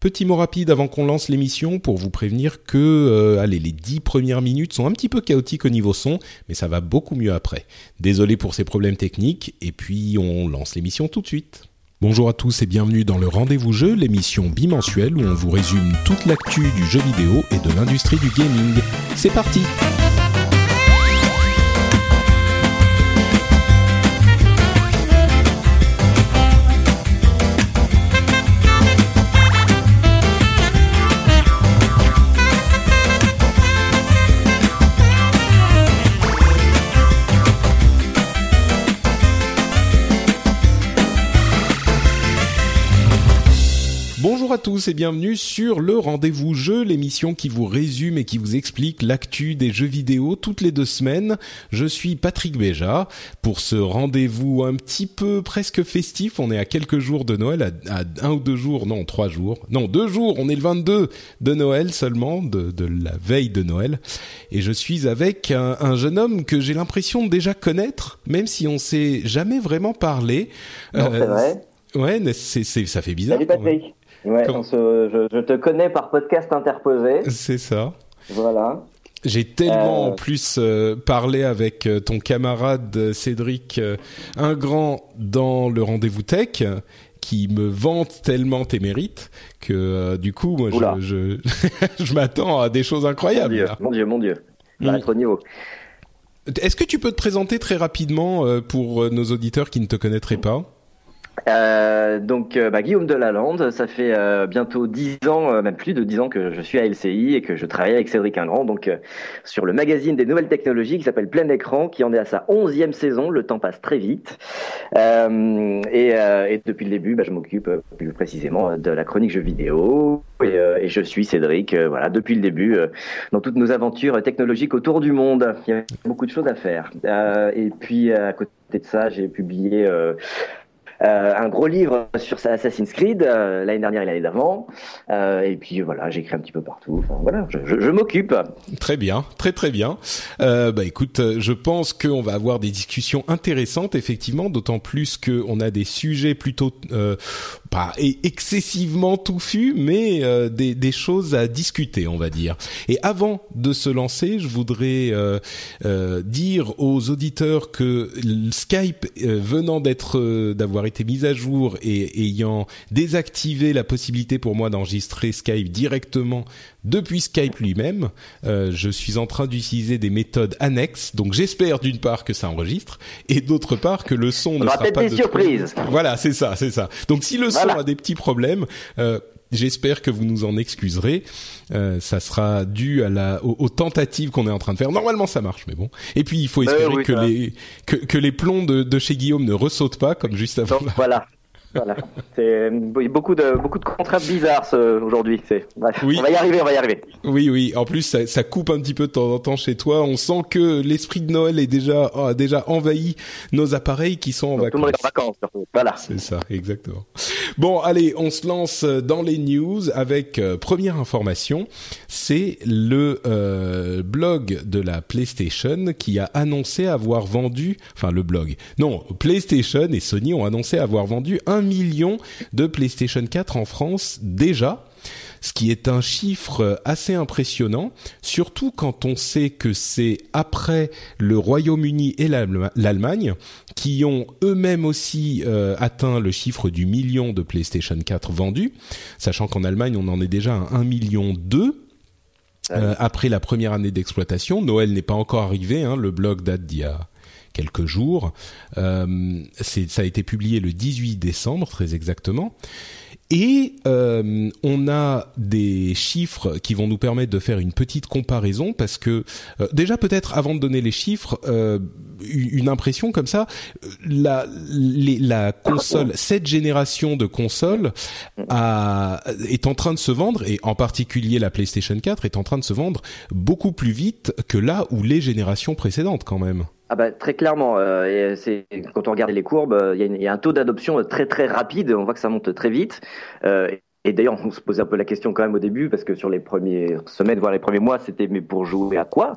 Petit mot rapide avant qu'on lance l'émission pour vous prévenir que euh, les dix premières minutes sont un petit peu chaotiques au niveau son, mais ça va beaucoup mieux après. Désolé pour ces problèmes techniques, et puis on lance l'émission tout de suite. Bonjour à tous et bienvenue dans le Rendez-vous Jeu, l'émission bimensuelle où on vous résume toute l'actu du jeu vidéo et de l'industrie du gaming. C'est parti! Bonjour à tous et bienvenue sur le Rendez-vous Jeu, l'émission qui vous résume et qui vous explique l'actu des jeux vidéo toutes les deux semaines. Je suis Patrick Béja pour ce rendez-vous un petit peu presque festif. On est à quelques jours de Noël, à, un ou deux jours, non trois jours, non deux jours. On est le 22 de Noël seulement, de, la veille de Noël, et je suis avec un, jeune homme que j'ai l'impression de déjà connaître, même si on s'est jamais vraiment parlé. Non, c'est vrai. Ouais, c'est, ça fait bizarre. Salut Patrick. Ouais, je, te connais par podcast interposé. C'est ça. Voilà. J'ai tellement euh. en plus euh, parlé avec euh, ton camarade Cédric Ingrand dans le rendez-vous tech qui me vante tellement tes mérites que du coup moi je, je, je m'attends à des choses incroyables. Mon Dieu, mon Dieu, mon Dieu. au niveau. Est-ce que tu peux te présenter très rapidement pour nos auditeurs qui ne te connaîtraient pas? Euh, donc euh, bah, Guillaume Delalande, ça fait euh, bientôt dix ans, euh, même plus de dix ans que je suis à LCI et que je travaille avec Cédric Ingrand, donc sur le magazine des nouvelles technologies qui s'appelle Plein Écran, qui en est à sa onzième saison. Le temps passe très vite. Et, et, depuis le début, bah, je m'occupe plus précisément de la chronique jeux vidéo et, et je suis Cédric, voilà, depuis le début dans toutes nos aventures technologiques autour du monde. Il y a beaucoup de choses à faire. et puis à côté de ça, j'ai publié euh, un gros livre sur Assassin's Creed euh, l'année dernière et l'année d'avant. Euh, et puis voilà, j'écris un petit peu partout. Enfin, voilà, je, je, je m'occupe. Très bien, très très bien. Euh, bah écoute, je pense qu'on va avoir des discussions intéressantes effectivement, d'autant plus qu'on a des sujets plutôt pas excessivement touffus, mais des, des, choses à discuter, on va dire. Et avant de se lancer, je voudrais dire aux auditeurs que Skype venant d'être d'avoir été mise à jour et ayant désactivé la possibilité pour moi d'enregistrer Skype directement depuis Skype lui-même, euh, je suis en train d'utiliser des méthodes annexes. Donc j'espère d'une part que ça enregistre et d'autre part que le son ne sera pas des surprises. Voilà, c'est ça, c'est ça. Donc si le son a des petits problèmes, euh, J'espère que vous nous en excuserez. Euh, ça sera dû à la aux, tentatives qu'on est en train de faire. Normalement, ça marche, mais bon. Et puis, il faut espérer que les que, que, les plombs de, de, chez Guillaume ne ressautent pas comme juste avant. voilà. Voilà. C'est beaucoup de beaucoup de contraintes bizarres aujourd'hui. C'est oui. on va y arriver, on va y arriver. Oui, oui. En plus, ça, ça, coupe un petit peu de temps en temps chez toi. On sent que l'esprit de Noël est déjà a déjà envahi nos appareils qui sont en vacances. Tout le monde est en vacances. Voilà. C'est ça, exactement. Bon, allez, on se lance dans les news avec euh, première information. C'est le euh, blog de la PlayStation qui a annoncé avoir vendu, enfin le blog. Non, PlayStation et Sony ont annoncé avoir vendu un million de PlayStation 4 en France déjà ce qui est un chiffre assez impressionnant, surtout quand on sait que c'est après le Royaume-Uni et l'Allemagne qui ont eux-mêmes aussi euh, atteint le chiffre du million de PlayStation 4 vendus, sachant qu'en Allemagne on en est déjà à 1 million 2 euh, après la première année d'exploitation. Noël n'est pas encore arrivé, hein, le blog date d'il y a quelques jours. c'est ça a été publié le 18 décembre très exactement. Et euh, on a des chiffres qui vont nous permettre de faire une petite comparaison parce que euh, déjà peut-être avant de donner les chiffres, euh, une impression comme ça, la, console, cette génération de consoles est en train de se vendre et en particulier la PlayStation 4 est en train de se vendre beaucoup plus vite que là où les générations précédentes quand même. Ah bah, très clairement, euh, quand on regarde les courbes, euh, il y, a un taux d'adoption très très rapide. On voit que ça monte très vite. Euh, et d'ailleurs, on se posait un peu la question quand même au début, parce que sur les premières semaines, voire les premiers mois, c'était mais pour jouer à quoi?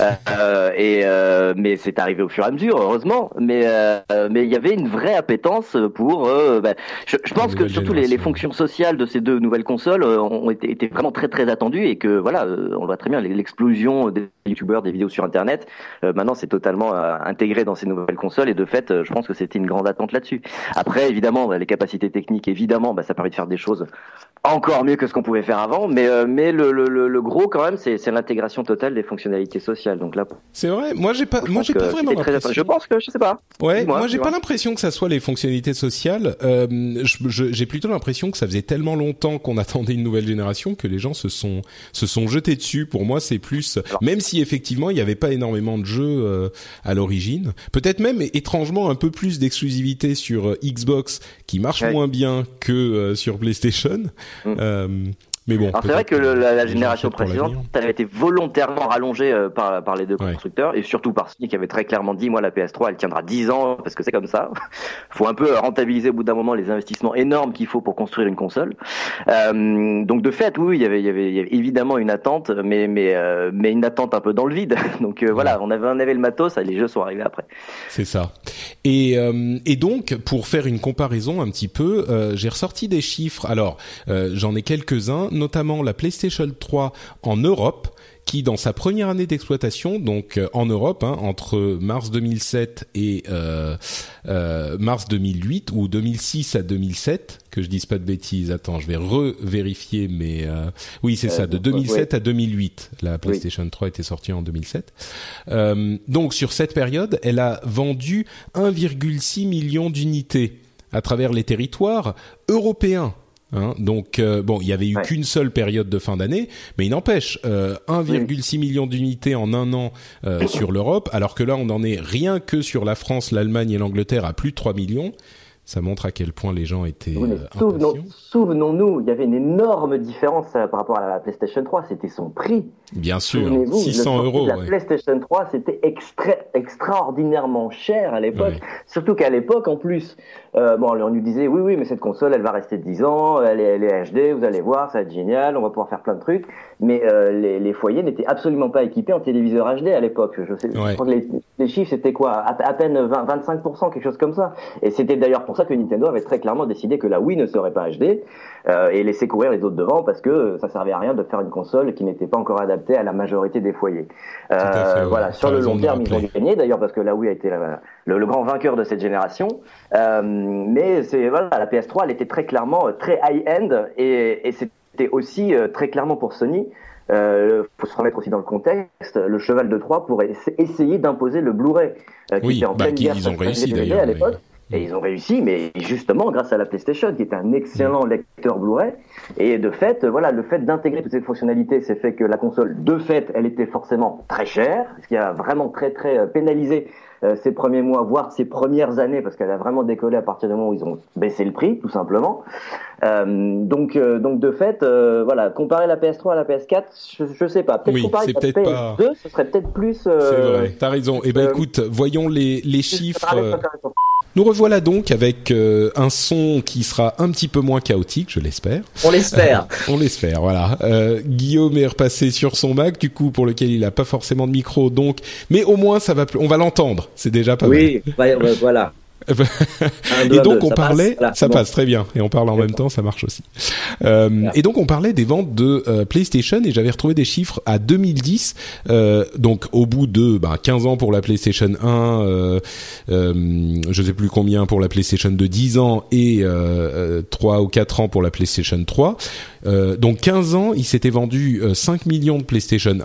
Euh, Et euh, mais c'est arrivé au fur et à mesure, heureusement. Mais euh, mais il y avait une vraie appétence pour. Euh, bah, je, je, pense que surtout les, les, fonctions sociales de ces deux nouvelles consoles euh, ont été, vraiment très très attendues et que voilà, on voit très bien l'explosion des youtubeurs, des vidéos sur Internet. maintenant, c'est totalement intégré dans ces nouvelles consoles et de fait, je pense que c'était une grande attente là-dessus. Après, évidemment, les capacités techniques, évidemment, bah, ça permet de faire des choses encore mieux que ce qu'on pouvait faire avant, mais euh, mais le, le, le, gros quand même, c'est l'intégration totale des fonctionnalités sociales. Donc là, c'est vrai. Moi, j'ai pas, moi, j'ai pas vraiment. Très, je pense que je sais pas. Ouais, moi, j'ai pas l'impression que ça soit les fonctionnalités sociales. Euh, j'ai plutôt l'impression que ça faisait tellement longtemps qu'on attendait une nouvelle génération que les gens se sont se sont jetés dessus. Pour moi, c'est plus, même si effectivement il n'y avait pas énormément de jeux euh, à l'origine, peut-être même étrangement un peu plus d'exclusivité sur euh, Xbox qui marche moins bien que sur PlayStation. Mm. Euh, mais bon. c'est vrai que la, la génération précédente, avait été volontairement rallongée euh, par, par les deux constructeurs et surtout par Sony qui avait très clairement dit, moi la PS3 elle tiendra 10 ans parce que c'est comme ça. faut un peu rentabiliser au bout d'un moment les investissements énormes qu'il faut pour construire une console. Euh, donc de fait, oui, il y avait, il y avait, il y avait évidemment une attente, mais mais euh, mais une attente un peu dans le vide. Donc euh, voilà, on avait on avait le matos, les jeux sont arrivés après. C'est ça. Et et donc pour faire une comparaison un petit peu, j'ai ressorti des chiffres. Alors j'en ai quelques uns notamment la PlayStation 3 en Europe qui dans sa première année d'exploitation, donc euh, en Europe, hein, entre mars 2007 et euh, euh, mars 2008 ou 2006 à 2007, que je dise pas de bêtises. Attends, je vais revérifier, mais oui, c'est ça, de 2007 à 2008. La PlayStation 3 était sortie en 2007. donc sur cette période, elle a vendu 1,6 million d'unités à travers les territoires européens Hein, donc euh, bon, il y avait eu qu'une seule période de fin d'année, mais il n'empêche euh, 1,6 million d'unités en un an euh, sur l'Europe, alors que là on en est rien que sur la France, l'Allemagne et l'Angleterre à plus de 3 millions. Ça montre à quel point les gens étaient euh, Souvenons-nous, il y avait une énorme différence euh, par rapport à la PlayStation 3, c'était son prix. Bien sûr, 600 euros. La PlayStation 3, c'était extra extraordinairement cher à l'époque. Surtout qu'à l'époque, en plus, euh, bon, on nous disait oui, oui, mais cette console, elle va rester 10 ans, elle est, elle est HD, vous allez voir, ça va être génial, on va pouvoir faire plein de trucs. Mais euh, les, les, foyers n'étaient absolument pas équipés en téléviseur HD à l'époque. Je sais, je crois que les, les chiffres c'était quoi, à, à peine 20, 25%, quelque chose comme ça. Et c'était d'ailleurs pour ça que Nintendo avait très clairement décidé que la Wii ne serait pas HD euh, et laisser courir les autres devant parce que ça servait à rien de faire une console qui n'était pas encore adaptée à la majorité des foyers. Euh, voilà, sur le long terme, ils ont gagné d'ailleurs parce que la Wii a été le, le, grand vainqueur de cette génération. Euh, mais c'est voilà, la PS3, elle était très clairement euh, très high-end et, et c'était aussi très clairement pour Sony il euh, faut se remettre aussi dans le contexte, le cheval de Troie pourrait essayer d'imposer le Blu-ray, qui était en bah, pleine guerre ils ont réussi à l'époque. Et ils ont réussi, mais justement grâce à la PlayStation, qui est un excellent lecteur Blu-ray. Et de fait, voilà, le fait d'intégrer toutes ces fonctionnalités, c'est fait que la console, de fait, elle était forcément très chère, ce qui a vraiment très très euh, pénalisé euh, ses premiers mois, voire ses premières années, parce qu'elle a vraiment décollé à partir du moment où ils ont baissé le prix, tout simplement. Euh, donc, euh, donc de fait, euh, voilà, comparer la PS3 à la PS4, je, je sais pas. Peut-être comparer la PS2, pas... ce serait peut-être plus. c'est vrai, t'as raison. Eh ben, écoute, voyons les les chiffres. Nous revoilà donc avec euh, un son qui sera un petit peu moins chaotique, je l'espère. On l'espère. Euh, on l'espère, voilà. Euh, Guillaume est repassé sur son Mac, du coup, pour lequel il n'a pas forcément de micro, donc, mais au moins ça va, on va l'entendre. C'est déjà pas oui, mal. Oui, voilà. Et donc on parlait, ça passe très bien, et on parle en même temps, ça marche aussi. Euh, et donc on parlait des ventes de euh, PlayStation et j'avais retrouvé des chiffres à 2010, euh, donc au bout de bah, 15 ans pour la PlayStation 1, euh, euh, je sais plus combien pour la PlayStation de 10 ans et 3 ou 4 ans pour la PlayStation 3. donc 15 ans, il s'était vendu 5 millions de PlayStation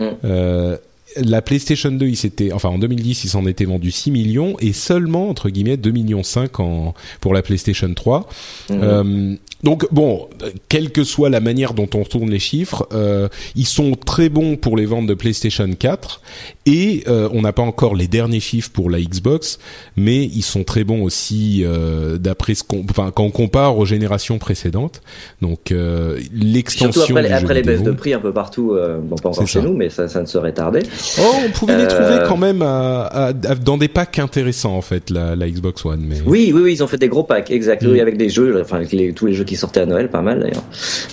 1. La PlayStation 2, il s'était, enfin en 2010, il s'en était vendu 6 millions et seulement entre guillemets 2 millions 5 en pour la PlayStation 3. Euh, donc bon, quelle que soit la manière dont on tourne les chiffres, euh, ils sont très bons pour les ventes de PlayStation 4 et euh, on n'a pas encore les derniers chiffres pour la Xbox, mais ils sont très bons aussi euh, d'après ce qu'on, enfin quand on compare aux générations précédentes. Donc euh, l'extension après, du après jeu les baisses de prix un peu partout, euh, bon pas encore chez ça. nous, mais ça, ça ne saurait tarder. Oh, on pouvait les Euh, trouver quand même à- à- à- dans des packs intéressants en fait la, la Xbox One. Mais Oui, oui, oui, ils ont fait des gros packs, exact. Mm. Oui, avec des jeux, enfin avec les- tous les jeux qui sortaient à Noël, pas mal d'ailleurs.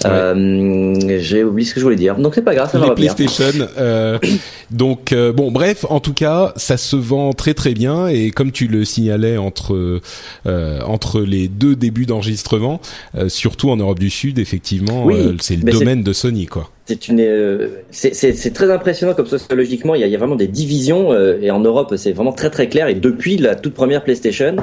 Euh, J'ai oublié ce que je voulais dire, donc c'est pas grave, ça les. PlayStation. euh, donc euh, bon, bref, en tout cas, ça se vend très très bien et comme tu le signalais entre euh, entre les deux débuts d'enregistrement, euh, surtout en Europe du Sud, effectivement, Oui, euh, c'est le domaine de Sony quoi. C'est une, euh, c'est- très impressionnant comme sociologiquement. Il y a, il y a vraiment des divisions euh, et en Europe c'est vraiment très très clair. Et depuis la toute première PlayStation,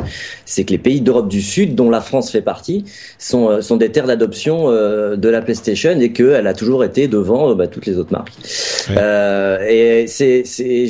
c'est que les pays d'Europe du Sud, dont la France fait partie, sont euh, sont des terres d'adoption euh, de la PlayStation et qu'elle a toujours été devant euh, bah, toutes les autres marques. Ouais. Euh, et c'est c'est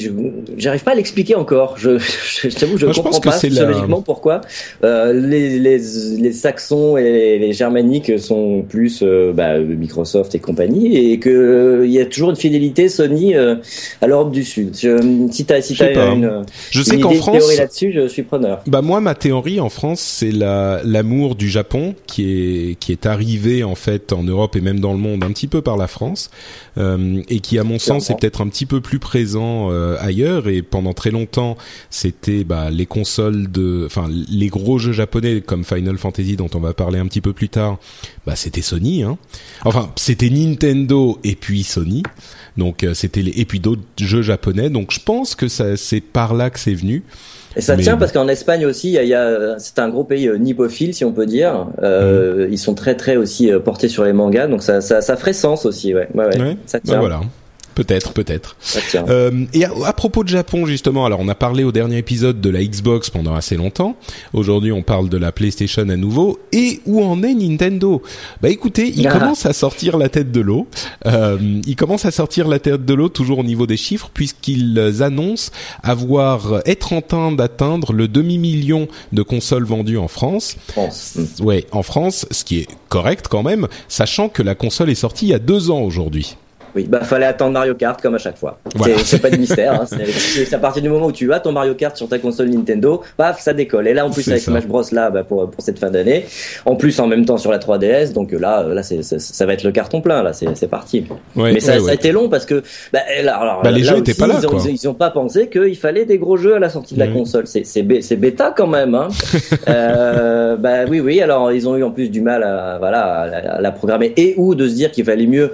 j'arrive pas à l'expliquer encore. Je je, je t'avoue je Moi, je comprends pense pas c'est la- sociologiquement pourquoi euh, les, les les Saxons et les, les Germaniques sont plus euh, bah, Microsoft et compagnie et que euh, il y a toujours une fidélité Sony euh, à l'Europe du Sud. Je, si t'as si Je pas. une, Je sais idée, France, théorie là-dessus, je suis preneur. Bah moi ma théorie en France c'est la l'amour du Japon qui est qui est arrivé en fait en Europe et même dans le monde un petit peu par la France euh, et qui à mon sens est peut-être un petit peu plus présent euh, ailleurs et pendant très longtemps c'était bah, les consoles de enfin les gros jeux japonais comme Final Fantasy dont on va parler un petit peu plus tard bah c'était Sony hein enfin c'était Nintendo et puis Sony donc euh, c'était les et puis d'autres jeux japonais donc je pense que ça c'est par là que c'est venu Et ça Mais tient parce qu'en Espagne aussi, il y a, c'est un gros pays euh, nippophile, si on peut dire. Euh, Mhm. Ils sont très très aussi portés sur les mangas, donc ça, ça, ça ferait sens aussi, ouais. ouais, ouais. Ouais. Ça Bah, tient. voilà peut-être peut-être tient. Euh, et à, à propos de Japon justement, alors on a parlé au dernier épisode de la Xbox pendant assez longtemps. Aujourd'hui, on parle de la PlayStation à nouveau. Et où en est Nintendo? Bah écoutez, il Ah. commence à sortir la tête de l'eau. Euh, il commence à sortir la tête de l'eau toujours au niveau des chiffres puisqu'ils annoncent avoir être en train d'atteindre le demi million de consoles vendues en France. Mm. Ouais, en France, ce qui est correct quand même, sachant que la console est sortie il y a deux ans aujourd'hui. Oui, bah fallait attendre Mario Kart comme à chaque fois. Voilà. C'est- pas de mystère. Hein. C'est à partir du moment où tu as ton Mario Kart sur ta console Nintendo, paf, ça décolle. Et là, en plus avec ça. Smash Bros là, bah, pour pour cette fin d'année, en plus en même temps sur la 3DS, donc euh, là, euh, là, c'est c'est- ça va être le carton plein. Là, c'est parti. Ouais, Mais ça, ouais, ça a été long parce que bah, là, alors, Bah, les là jeux étaient aussi, pas là, Ils ont, quoi. ils ont- ils ont pas pensé qu'il fallait des gros jeux à la sortie de la console. C'est c'est bé- bêta quand même. Hein. euh, bah oui, oui. Alors ils ont eu en plus du mal à voilà à la programmer et ou de se dire qu'il fallait mieux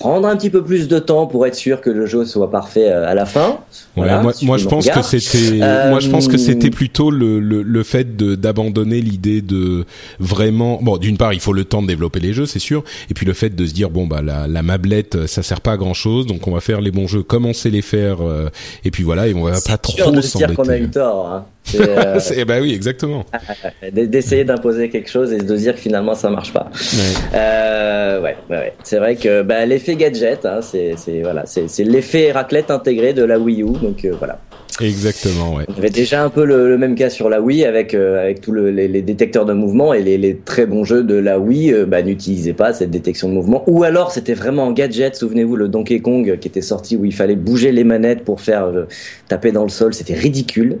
prendre un petit peu plus de temps pour être sûr que le jeu soit parfait euh, à la fin. Voilà, moi, je pense que c'était, Euh, moi je pense que c'était plutôt le, le, le fait de d'abandonner l'idée de vraiment. Bon, d'une part, il faut le temps de développer les jeux, c'est sûr, et puis le fait de se dire bon bah la, la mablette, ça sert pas à grand chose, donc on va faire les bons jeux comme on sait les faire, euh, et puis voilà, et on va pas sûr trop de se dire qu'on a s'embêter. eu tort. Hein. Euh, C'est- bah oui, exactement. d'essayer d'imposer quelque chose et de se dire que finalement ça marche pas. Ouais. Euh, ouais, ouais, ouais. C'est vrai que bah, l'effet gadget, hein, c'est, voilà, c'est, l'effet raclette intégré de la Wii U. Donc euh, voilà. Exactement, ouais. On avait déjà un peu le, le même cas sur la Wii avec euh, avec tous le, les, les détecteurs de mouvement et les, les très bons jeux de la Wii euh, bah, n'utilisaient pas cette détection de mouvement. Ou alors c'était vraiment en gadget. Souvenez-vous le Donkey Kong qui était sorti où il fallait bouger les manettes pour faire euh, taper dans le sol. C'était ridicule.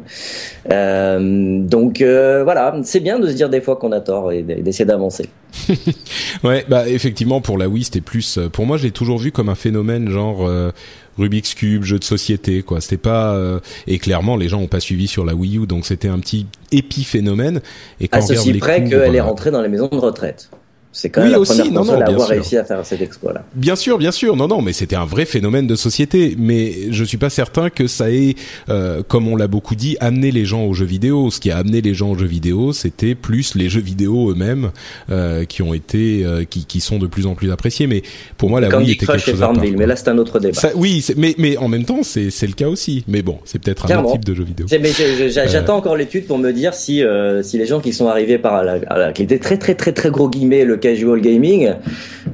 Donc voilà, c'est bien de se dire des fois qu'on a tort et d'essayer d'avancer. Ouais, bah effectivement pour la Wii c'était plus. euh, Pour moi, je l'ai toujours vu comme un phénomène genre euh, Rubik's cube, jeu de société, quoi. C'était pas euh, et clairement les gens ont pas suivi sur la Wii U, donc c'était un petit épiphénomène. Et quand À ceci près qu'elle est rentrée dans les maisons de retraite. C'est quand Oui, même la aussi, première non, non, à bien avoir sûr. réussi à faire cet exploit-là. Bien sûr, bien sûr, non, non, mais c'était un vrai phénomène de société. Mais je suis pas certain que ça ait, euh, comme on l'a beaucoup dit, amené les gens aux jeux vidéo. Ce qui a amené les gens aux jeux vidéo, c'était plus les jeux vidéo eux-mêmes euh, qui ont été, euh, qui, qui sont de plus en plus appréciés. Mais pour moi, la Wii était quelque Crush et chose à part. Mais là c'est un autre débat. Ça- oui, mais mais en même temps, c'est c'est le cas aussi. Mais bon, c'est peut-être un autre type de jeu vidéo. Euh. j'attends encore l'étude pour me dire si euh, si les gens qui sont arrivés par la, à la- qui étaient très très très très gros guillemets le casual gaming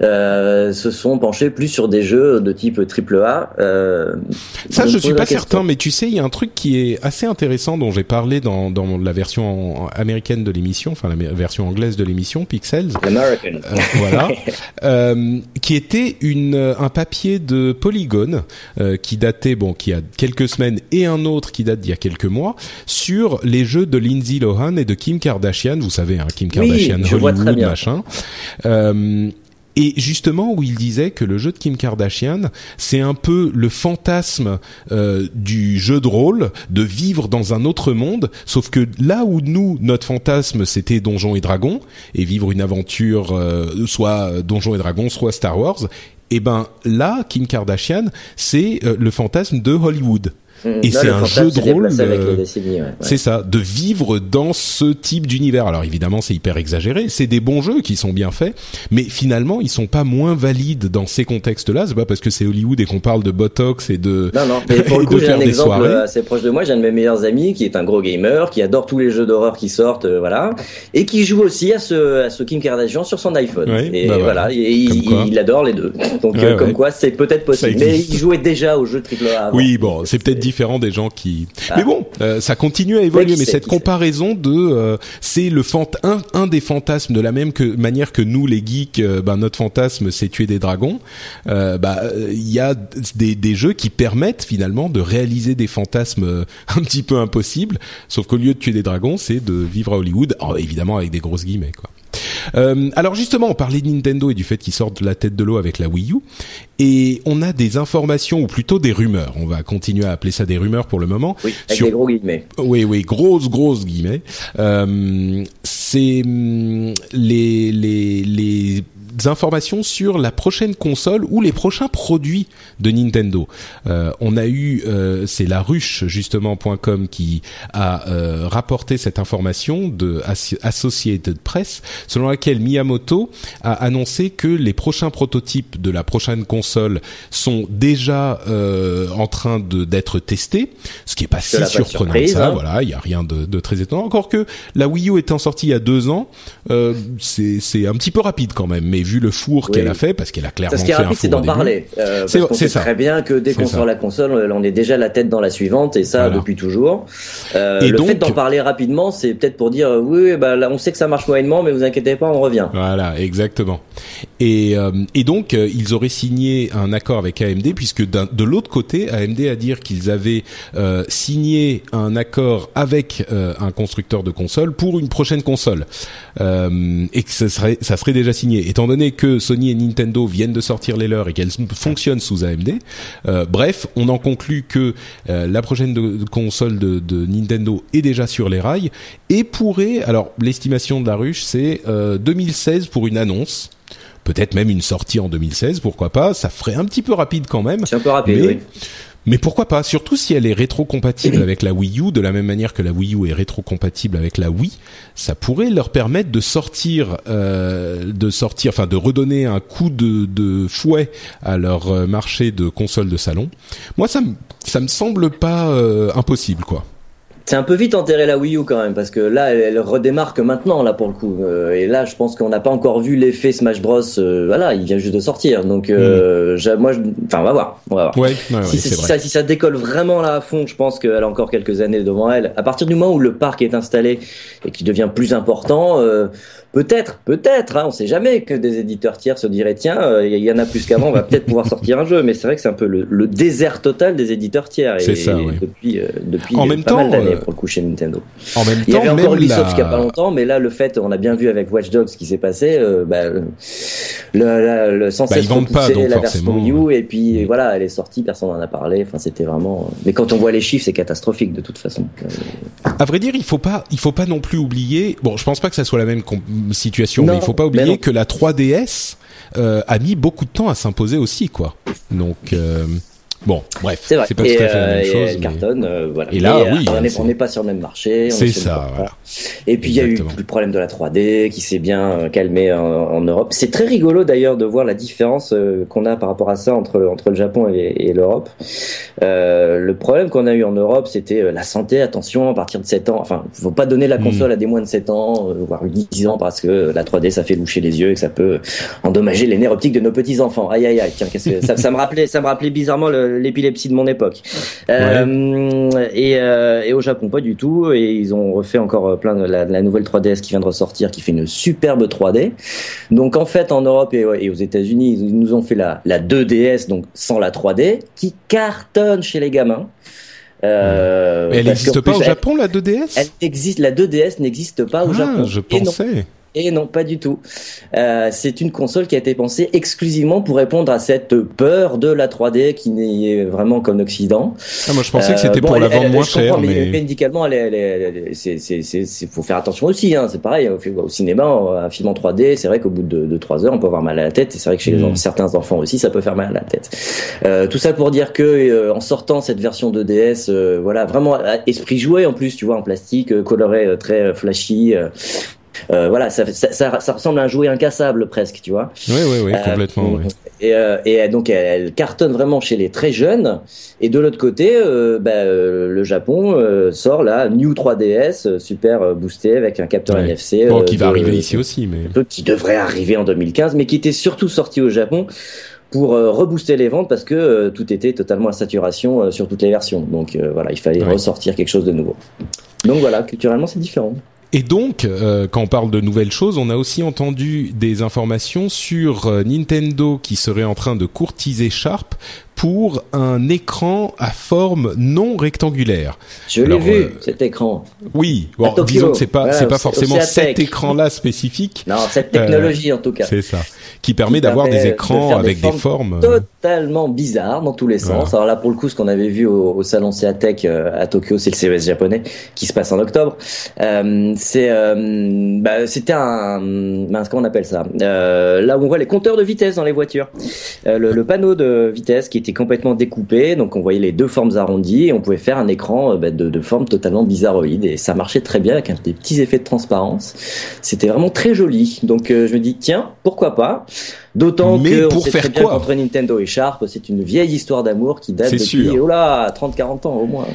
se sont penchés plus sur des jeux de type AAA. Ça, je suis pas certain, mais tu sais, il y a un truc qui est assez intéressant dont j'ai parlé dans, dans la version américaine de l'émission, enfin la version anglaise de l'émission, Pixels. American. voilà. qui était une un papier de Polygon qui datait, bon, qui a quelques semaines, et un autre qui date d'il y a quelques mois, sur les jeux de Lindsay Lohan et de Kim Kardashian. Vous savez, hein, Kim Kardashian, Hollywood, machin. Euh, et justement où il disait que le jeu de Kim Kardashian, c'est un peu le fantasme euh, du jeu de rôle, de vivre dans un autre monde, sauf que là où nous, notre fantasme, c'était Donjons et Dragons, et vivre une aventure, euh, soit Donjons et Dragons, soit Star Wars, et eh ben là, Kim Kardashian, c'est le fantasme de Hollywood. Mm. Et c'est un jeu de rôle. Euh, c'est ça, de vivre dans ce type d'univers. Alors évidemment, c'est hyper exagéré. C'est des bons jeux qui sont bien faits, mais finalement, ils sont pas moins valides dans ces contextes-là. C'est pas parce que c'est Hollywood et qu'on parle de botox et de. Non, non. Mais pour le coup, j'ai un exemple assez proche de moi. J'ai un de mes meilleurs amis qui est un gros gamer, qui adore tous les jeux d'horreur qui sortent, euh, voilà, et qui joue aussi à ce, à ce Kim Kardashian sur son iPhone. et bah voilà, et il, adore les deux. Donc euh, comme quoi, c'est peut-être possible. Mais il jouait déjà au jeu AAA. Oui, bon, c'est peut-être différent des gens qui. Ah. Mais bon, euh, ça continue à évoluer. mais cette comparaison de, euh, c'est le fant un, un des fantasmes de la même que, manière que nous les geeks, euh, ben notre fantasme c'est tuer des dragons. bah il y a des, des jeux qui permettent finalement de réaliser des fantasmes un petit peu impossibles. Sauf qu'au lieu de tuer des dragons, c'est de vivre à Hollywood, évidemment avec des grosses guillemets quoi. Euh, alors justement, on parlait de Nintendo et du fait qu'ils sortent de la tête de l'eau avec la Wii U, et on a des informations ou plutôt des rumeurs. On va continuer à appeler ça des rumeurs pour le moment. Oui, avec des gros guillemets. Oui, oui, grosses, grosses guillemets. Euh, c'est hum, les les les informations sur la prochaine console ou les prochains produits de Nintendo. Euh, on a eu, euh, c'est la ruche justement.com qui a euh, rapporté cette information de Associated Press, selon laquelle Miyamoto a annoncé que les prochains prototypes de la prochaine console sont déjà euh, en train de d'être testés, ce qui est pas si surprenant que ça. Hein. Voilà, il y a rien de, de, très étonnant. Encore que la Wii U étant sortie il y a deux ans, euh, c'est c'est un petit peu rapide quand même, mais vu le four qu'elle a fait, parce qu'elle a clairement ce qui est rapide, c'est d'en parler. Euh, c'est très bien que dès qu'on sort la console, on est déjà la tête dans la suivante, et ça depuis toujours. Euh, et le fait d'en parler rapidement, c'est peut-être pour dire oui, bah là, on sait que ça marche moyennement, mais vous inquiétez pas, on revient. Voilà, exactement. Et, euh, et donc euh, ils auraient signé un accord avec AMD, puisque de l'autre côté, AMD a dire qu'ils avaient euh, signé un accord avec un constructeur de console pour une prochaine console, et que ça serait ça serait déjà signé. Étant donné que Sony et Nintendo viennent de sortir les leurs et qu'elles fonctionnent sous AMD. Euh, bref, on en conclut que euh, la prochaine de, console de, de, Nintendo est déjà sur les rails et pourrait, alors l'estimation de la ruche, c'est 2016 euh, pour une annonce peut-être même une sortie en 2016, pourquoi pas. Ça ferait un petit peu rapide quand même. C'est un peu rapide, oui. Mais pourquoi pas Surtout si elle est rétro-compatible avec la Wii U, de la même manière que la Wii U est rétro-compatible avec la Wii, ça pourrait leur permettre de sortir, euh, de sortir, enfin de redonner un coup de, fouet à leur euh, marché de consoles de salon. Moi, ça me ça me semble pas euh, impossible, quoi. C'est un peu vite enterré la Wii U quand même parce que là elle, redémarre que maintenant là pour le coup. Euh, et là je pense qu'on n'a pas encore vu l'effet Smash Bros euh, voilà il vient juste de sortir. Donc euh, mm. moi enfin on va voir on va voir. Ouais, ouais, si, si, ça, si, ça, décolle vraiment là à fond je pense qu'elle a encore quelques années devant elle. À partir du moment où le parc est installé et qui devient plus important Peut-être, peut-être, hein, on sait jamais que des éditeurs tiers se diraient tiens, euh, il y en a plus qu'avant, on va peut-être pouvoir sortir un jeu. Mais c'est vrai que c'est un peu le, désert total des éditeurs tiers. C'est ça, Depuis, euh, depuis en même pas temps, mal d'années euh, pour le coup chez Nintendo. En même il y avait encore Ubisoft il n'y a pas longtemps, mais là le fait, on a bien vu avec Watch Dogs ce qui s'est passé. bah, le, le, le, sans bah, cesse pas, la version Wii U et puis voilà, elle est sortie, personne n'en a parlé. Enfin, c'était vraiment. Mais quand on voit les chiffres, c'est catastrophique de toute façon. À vrai dire, il faut pas, il faut pas non plus oublier. Bon, je pense pas que ça soit la même situation. mais il faut pas oublier que la 3DS euh, a mis beaucoup de temps à s'imposer aussi, quoi. Donc. Euh, Bon, bref, C'est pas et, tout à fait la même euh, chose. elle mais- cartonne, euh, voilà. Et là, euh, oui, on n'est c'est- on n'est pas sur le même marché. C'est ça, voilà. Et puis il y a eu le problème de la 3D qui s'est bien calmé en, en Europe. C'est très rigolo d'ailleurs de voir la différence qu'on a par rapport à ça entre, entre le Japon et, et l'Europe. Euh, le problème qu'on a eu en Europe, c'était la santé. Attention, à partir de 7 ans, enfin, faut pas donner la Mm. console à des moins de 7 ans, voire 10 ans, parce que la 3D, ça fait loucher les yeux et que ça peut endommager les nerfs optiques de nos petits enfants. Aïe aïe aïe. Tiens, que ça, ça me rappelait, ça me rappelait bizarrement le- l'épilepsie de mon époque. Euh, et, euh, et au Japon, pas du tout. Et ils ont refait encore euh, plein de la, la nouvelle 3DS qui vient de ressortir, qui fait une superbe 3D. Donc en fait, en Europe et, et aux États-Unis, ils nous ont fait la, la 2DS, donc sans la 3D, qui cartonne chez les gamins. Euh, Mais elle n'existe pas plus, au elle- Japon, la 2DS Elle existe, la 2DS n'existe pas au Ah, Japon. je pensais. Et non, pas du tout. Euh, c'est une console qui a été pensée exclusivement pour répondre à cette peur de la 3D qui n'est vraiment qu'en Occident. Ah, moi, je pensais que Euh, c'était bon, pour elle- la vendre elle- moins cher, mais, mais... médicalement, elle, est- elle, est- elle est- c'est, c'est, c'est, c'est- faut faire attention aussi. Hein, c'est pareil. Au, au cinéma, un film en 3D, c'est vrai qu'au bout de, de 3 heures, on peut avoir mal à la tête. Et c'est vrai que chez les Mm. certains enfants aussi, ça peut faire mal à la tête. Euh, tout ça pour dire que euh, en sortant cette version de DS, euh, voilà, vraiment esprit jouet en plus, tu vois, en plastique, euh, coloré euh, très euh, flashy. Euh, voilà, ça, ça, ça, ça ressemble à un jouet incassable presque, tu vois. Oui, oui, oui, Euh, complètement. ouais. Et, euh, et donc elle, elle cartonne vraiment chez les très jeunes. Et de l'autre côté, euh, bah, euh, le Japon euh, sort la New 3DS, euh, super boostée avec un capteur Ouais. NFC. Bon, qui va de- arriver ici aussi, mais... qui devrait arriver en 2015, mais qui était surtout sorti au Japon pour euh, rebooster les ventes parce que euh, tout était totalement à saturation euh, sur toutes les versions. Donc euh, voilà, il fallait Ouais. ressortir quelque chose de nouveau. Donc voilà, culturellement c'est différent. Et donc, euh, quand on parle de nouvelles choses, on a aussi entendu des informations sur euh, Nintendo qui serait en train de courtiser Sharp pour un écran à forme non rectangulaire. Je l'ai vu, euh, cet écran. Oui, bon, disons que c'est pas Voilà, c'est pas forcément cet écran-là spécifique, Non, cette technologie en tout cas. c'est ça, qui permet d'avoir des de écrans avec des formes formes. euh, totalement bizarre dans tous les Voilà. sens. Alors là, pour le coup, ce qu'on avait vu au, au salon Seatech euh, à Tokyo, c'est le CES japonais qui se passe en octobre. Euh, c'est, bah, c'était un, comment on appelle ça? Là où on voit les compteurs de vitesse dans les voitures. Le, le panneau de vitesse qui complètement découpé, donc on voyait les deux formes arrondies et on pouvait faire un écran euh, bah, de, de forme totalement bizarroïde et ça marchait très bien avec des petits effets de transparence. C'était vraiment très joli. Donc euh, je me dis tiens, pourquoi pas? D'autant que on pour sait faire très bien quoi Nintendo et Sharp, c'est une vieille histoire d'amour qui date depuis oh là 30-40 ans au moins.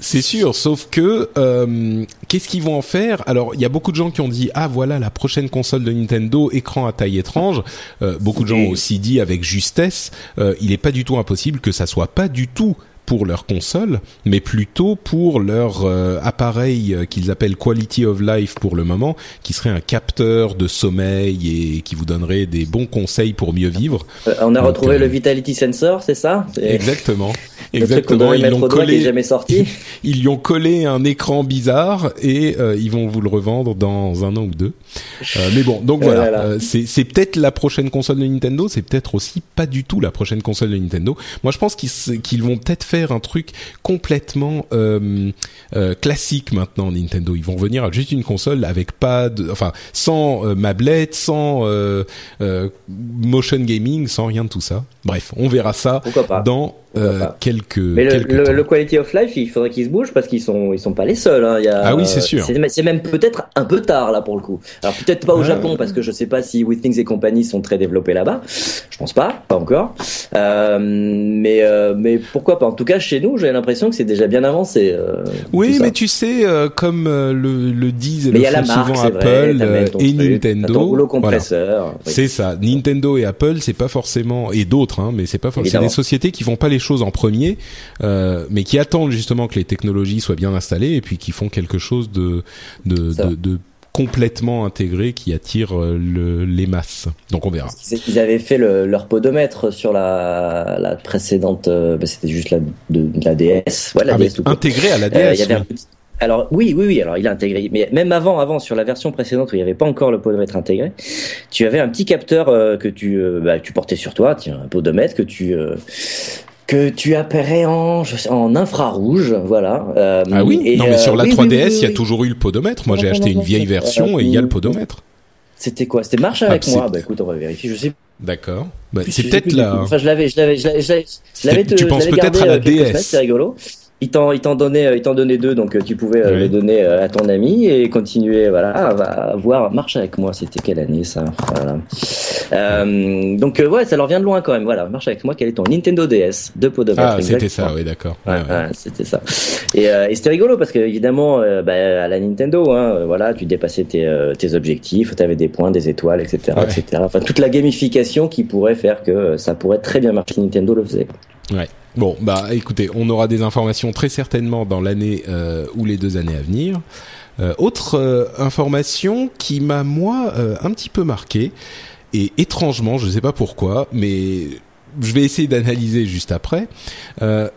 C'est- sûr, sauf que euh, qu'est-ce qu'ils vont en faire? Alors, il y a beaucoup de gens qui ont dit ah voilà la prochaine console de Nintendo, écran à taille étrange. Euh, beaucoup de gens ont aussi dit avec justesse, euh, il n'est pas du tout impossible que ça soit pas du tout pour leur console, mais plutôt pour leur euh, appareil euh, qu'ils appellent Quality of Life pour le moment, qui serait un capteur de sommeil et qui vous donnerait des bons conseils pour mieux vivre. Euh, on a Donc, retrouvé le Vitality Sensor, c'est ça? Exactement. Exactement. Ils l'ont collé. jamais sorti. Ils y ont collé un écran bizarre et euh, ils vont vous le revendre dans un an ou deux. Euh, mais bon, donc voilà, voilà. Euh, c'est peut-être la prochaine console de Nintendo, c'est peut-être aussi pas du tout la prochaine console de Nintendo. Moi, je pense qu'ils vont peut-être faire un truc complètement euh, euh, classique maintenant Nintendo. Ils vont revenir à juste une console avec pas de, enfin, sans euh, mablette, sans euh, motion gaming, sans rien de tout ça. Bref, on verra ça dans euh, quelques Mais le, quelques le, temps. le quality of life, il faudrait qu'ils se bougent parce qu'ils sont ils sont pas les seuls. Hein. Il y a, Ah oui, c'est sûr. C'est même peut-être un peu tard là pour le coup. Alors peut-être pas au Ah. Japon parce que je sais pas si Withings et compagnie sont très développés là-bas. Je pense pas, pas encore. Euh, mais euh, mais pourquoi pas? En tout cas, chez nous, j'ai l'impression que c'est déjà bien avancé. euh, Oui, mais tu sais, euh, comme euh, le, le disent le font marque, souvent vrai. Apple et truc, Nintendo, voilà. Oui. C'est ça. Nintendo et Apple, c'est pas forcément et d'autres, hein, mais c'est pas forcément. C'est des sociétés qui font pas les choses en premier, euh, mais qui attendent justement que les technologies soient bien installées et puis qui font quelque chose de de, Ça. de, de complètement intégré qui attire euh, le, les masses. Donc on verra. Ils avaient fait le- leur podomètre sur la, la précédente, euh, bah, c'était juste la, de, la DS. Ouais, la Ah, DS intégré à la DS. il y avait oui. petit- Alors oui, oui, oui. Alors il est intégré. Mais même avant, avant sur la version précédente où il n'y avait pas encore le podomètre intégré, tu avais un petit capteur euh, que tu, bah, tu portais sur toi, tiens, un podomètre que tu que tu appairais en, infrarouge, voilà. Euh, Ah oui. et, non, mais euh, sur la oui, 3DS, oui, oui, il y a toujours eu le podomètre. Moi, j'ai Non, acheté une vieille version Euh, et il y a le podomètre. C'était quoi? C'était marche avec Ah, moi? Bah écoute, on va vérifier. Je sais D'accord. Bah, c'est peut-être là. Enfin, je l'avais, je l'avais, je l'avais, Tu penses peut-être à la DS. C'est rigolo il t'en il t'en donnait euh, il t'en donnait deux donc euh, tu pouvais euh, les donner à ton ami et continuer voilà à, voir marche avec moi. C'était quelle année ça? Voilà. euh, donc ouais ça leur vient de loin quand même. Voilà marche avec moi. Quel est ton Nintendo DS de podomètre ah c'était ça oui d'accord. Ouais, ouais. c'était ça. Et, et c'était rigolo parce que évidemment bah, à la Nintendo hein, voilà tu dépassais tes, tes objectifs tu avais des points des étoiles etc etc enfin toute la gamification qui pourrait faire que ça pourrait très bien marcher. Nintendo le faisait. Ouais Bon, bah écoutez, on aura des informations très certainement dans l'année euh, ou les deux années à venir. Euh, autre euh, information qui m'a moi un petit peu marqué et étrangement, je ne sais pas pourquoi, mais je vais essayer d'analyser juste après.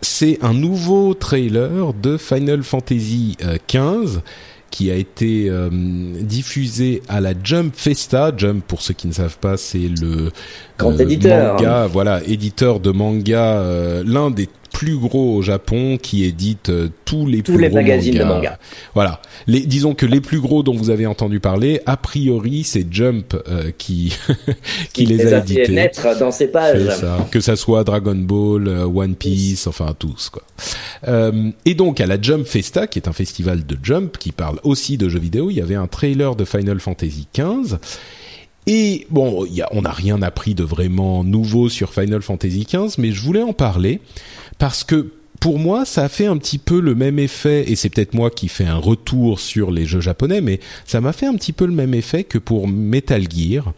c'est un nouveau trailer de Final Fantasy XV qui a été euh, diffusé à la Jump Festa. Jump, pour ceux qui ne savent pas, c'est le Grand éditeur. manga, voilà, éditeur de manga, euh, l'un des plus gros au Japon qui édite euh, tous les tous les magazines de manga. Voilà. Les, disons que les plus gros dont vous avez entendu parler, a priori, c'est Jump euh, qui qui les, a édités. naître dans ses pages. Ça. Que ça soit Dragon Ball, euh, One Piece, enfin tous quoi. et donc à la Jump Festa, qui est un festival de Jump qui parle aussi de jeux vidéo, il y avait un trailer de Final Fantasy XV. Et bon, on n'a rien appris de vraiment nouveau sur Final Fantasy XV, mais je voulais en parler parce que pour moi, ça a fait un petit peu le même effet, et c'est peut-être moi qui fais un retour sur les jeux japonais, mais ça m'a fait un petit peu le même effet que pour Metal Gear,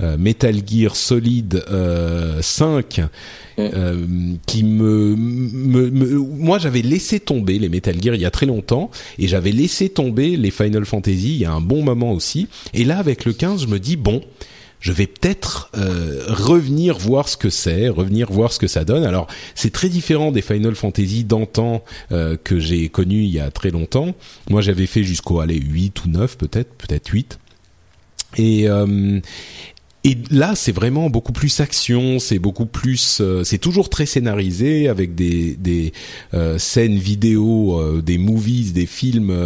euh, Metal Gear Solid euh, 5, mm. euh, qui me, moi j'avais laissé tomber les Metal Gear il y a très longtemps, et j'avais laissé tomber les Final Fantasy il y a un bon moment aussi, et là avec le 15, je me dis bon je vais peut-être euh, revenir voir ce que c'est, revenir voir ce que ça donne. Alors c'est très différent des Final Fantasy d'antan euh, que j'ai connu il y a très longtemps. Moi j'avais fait jusqu'au allez 8 ou 9 peut-être, peut-être 8. Et euh, et là, c'est vraiment beaucoup plus action, c'est beaucoup plus, c'est toujours très scénarisé avec des des scènes vidéo, des movies, des films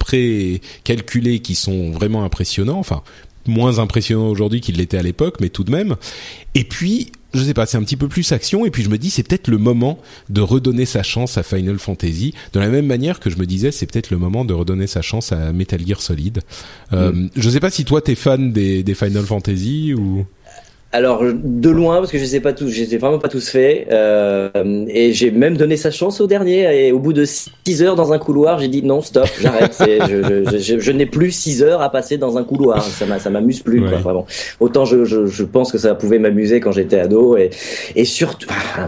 pré-calculés qui sont vraiment impressionnants. Enfin, moins impressionnant aujourd'hui qu'il l'était à l'époque, mais tout de même. Et puis, je sais pas, c'est un petit peu plus action. Et puis je me dis, c'est peut-être le moment de redonner sa chance à Final Fantasy, de la même manière que je me disais, c'est peut-être le moment de redonner sa chance à Metal Gear Solid. Euh, mm. Je sais pas si toi t'es fan des, des Final Fantasy ou. Alors de loin parce que je sais pas tous, je les ai vraiment pas tous fait euh, et j'ai même donné sa chance au dernier et au bout de 6 heures dans un couloir, j'ai dit non stop, j'arrête, je, je, je, je n'ai plus 6 heures à passer dans un couloir, ça m'amuse plus quoi, vraiment. Autant je, je, pense que ça pouvait m'amuser quand j'étais ado et et surtout ah,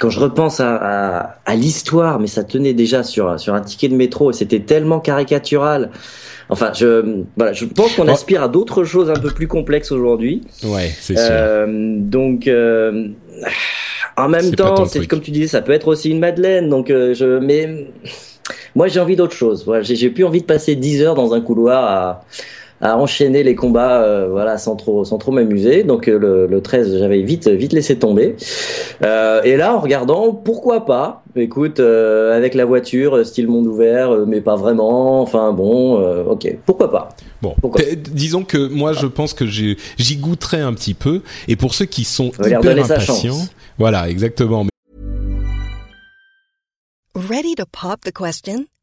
quand je repense à, à, à l'histoire, mais ça tenait déjà sur sur un ticket de métro et c'était tellement caricatural. Enfin, je, voilà, je pense qu'on aspire à d'autres choses un peu plus complexes aujourd'hui. Ouais, c'est sûr. Euh, donc, euh, en même temps, c'est comme tu disais, ça peut être aussi une Madeleine. Donc, euh, je, mais moi, j'ai envie d'autre chose. Voilà, j'ai plus envie de passer 10 heures dans un couloir à à enchaîner les combats euh, voilà sans trop sans trop m'amuser. Donc euh, le, le 13 j'avais vite vite laissé tomber. Euh, et là en regardant pourquoi pas? Écoute euh, avec la voiture style monde ouvert mais pas vraiment. Enfin bon ok. Pourquoi pas? Bon, disons que moi je pense que j'y goûterai un petit peu. Et pour ceux qui sont hyper impatients, voilà exactement. Ready to pop the question?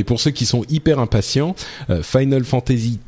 Et pour ceux qui sont hyper impatients, euh, Final Fantasy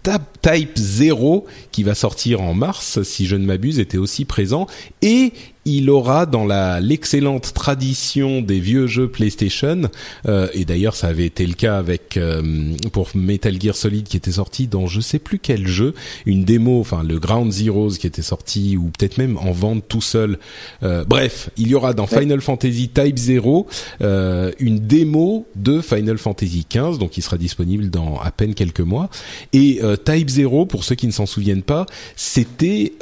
Type 0 qui va sortir en mars, si je ne m'abuse, était aussi présent. Et il aura dans la l'excellente tradition des vieux jeux PlayStation euh, et d'ailleurs ça avait été le cas avec euh, pour Metal Gear Solid qui était sorti dans je sais plus quel jeu une démo enfin le Ground Zeroes qui était sorti ou peut-être même en vente tout seul. Euh, bref il y aura dans Final Fantasy Type 0 une démo de Final Fantasy 15 donc il sera disponible dans à peine quelques mois. Et Type 0 pour ceux qui ne s'en souviennent pas c'était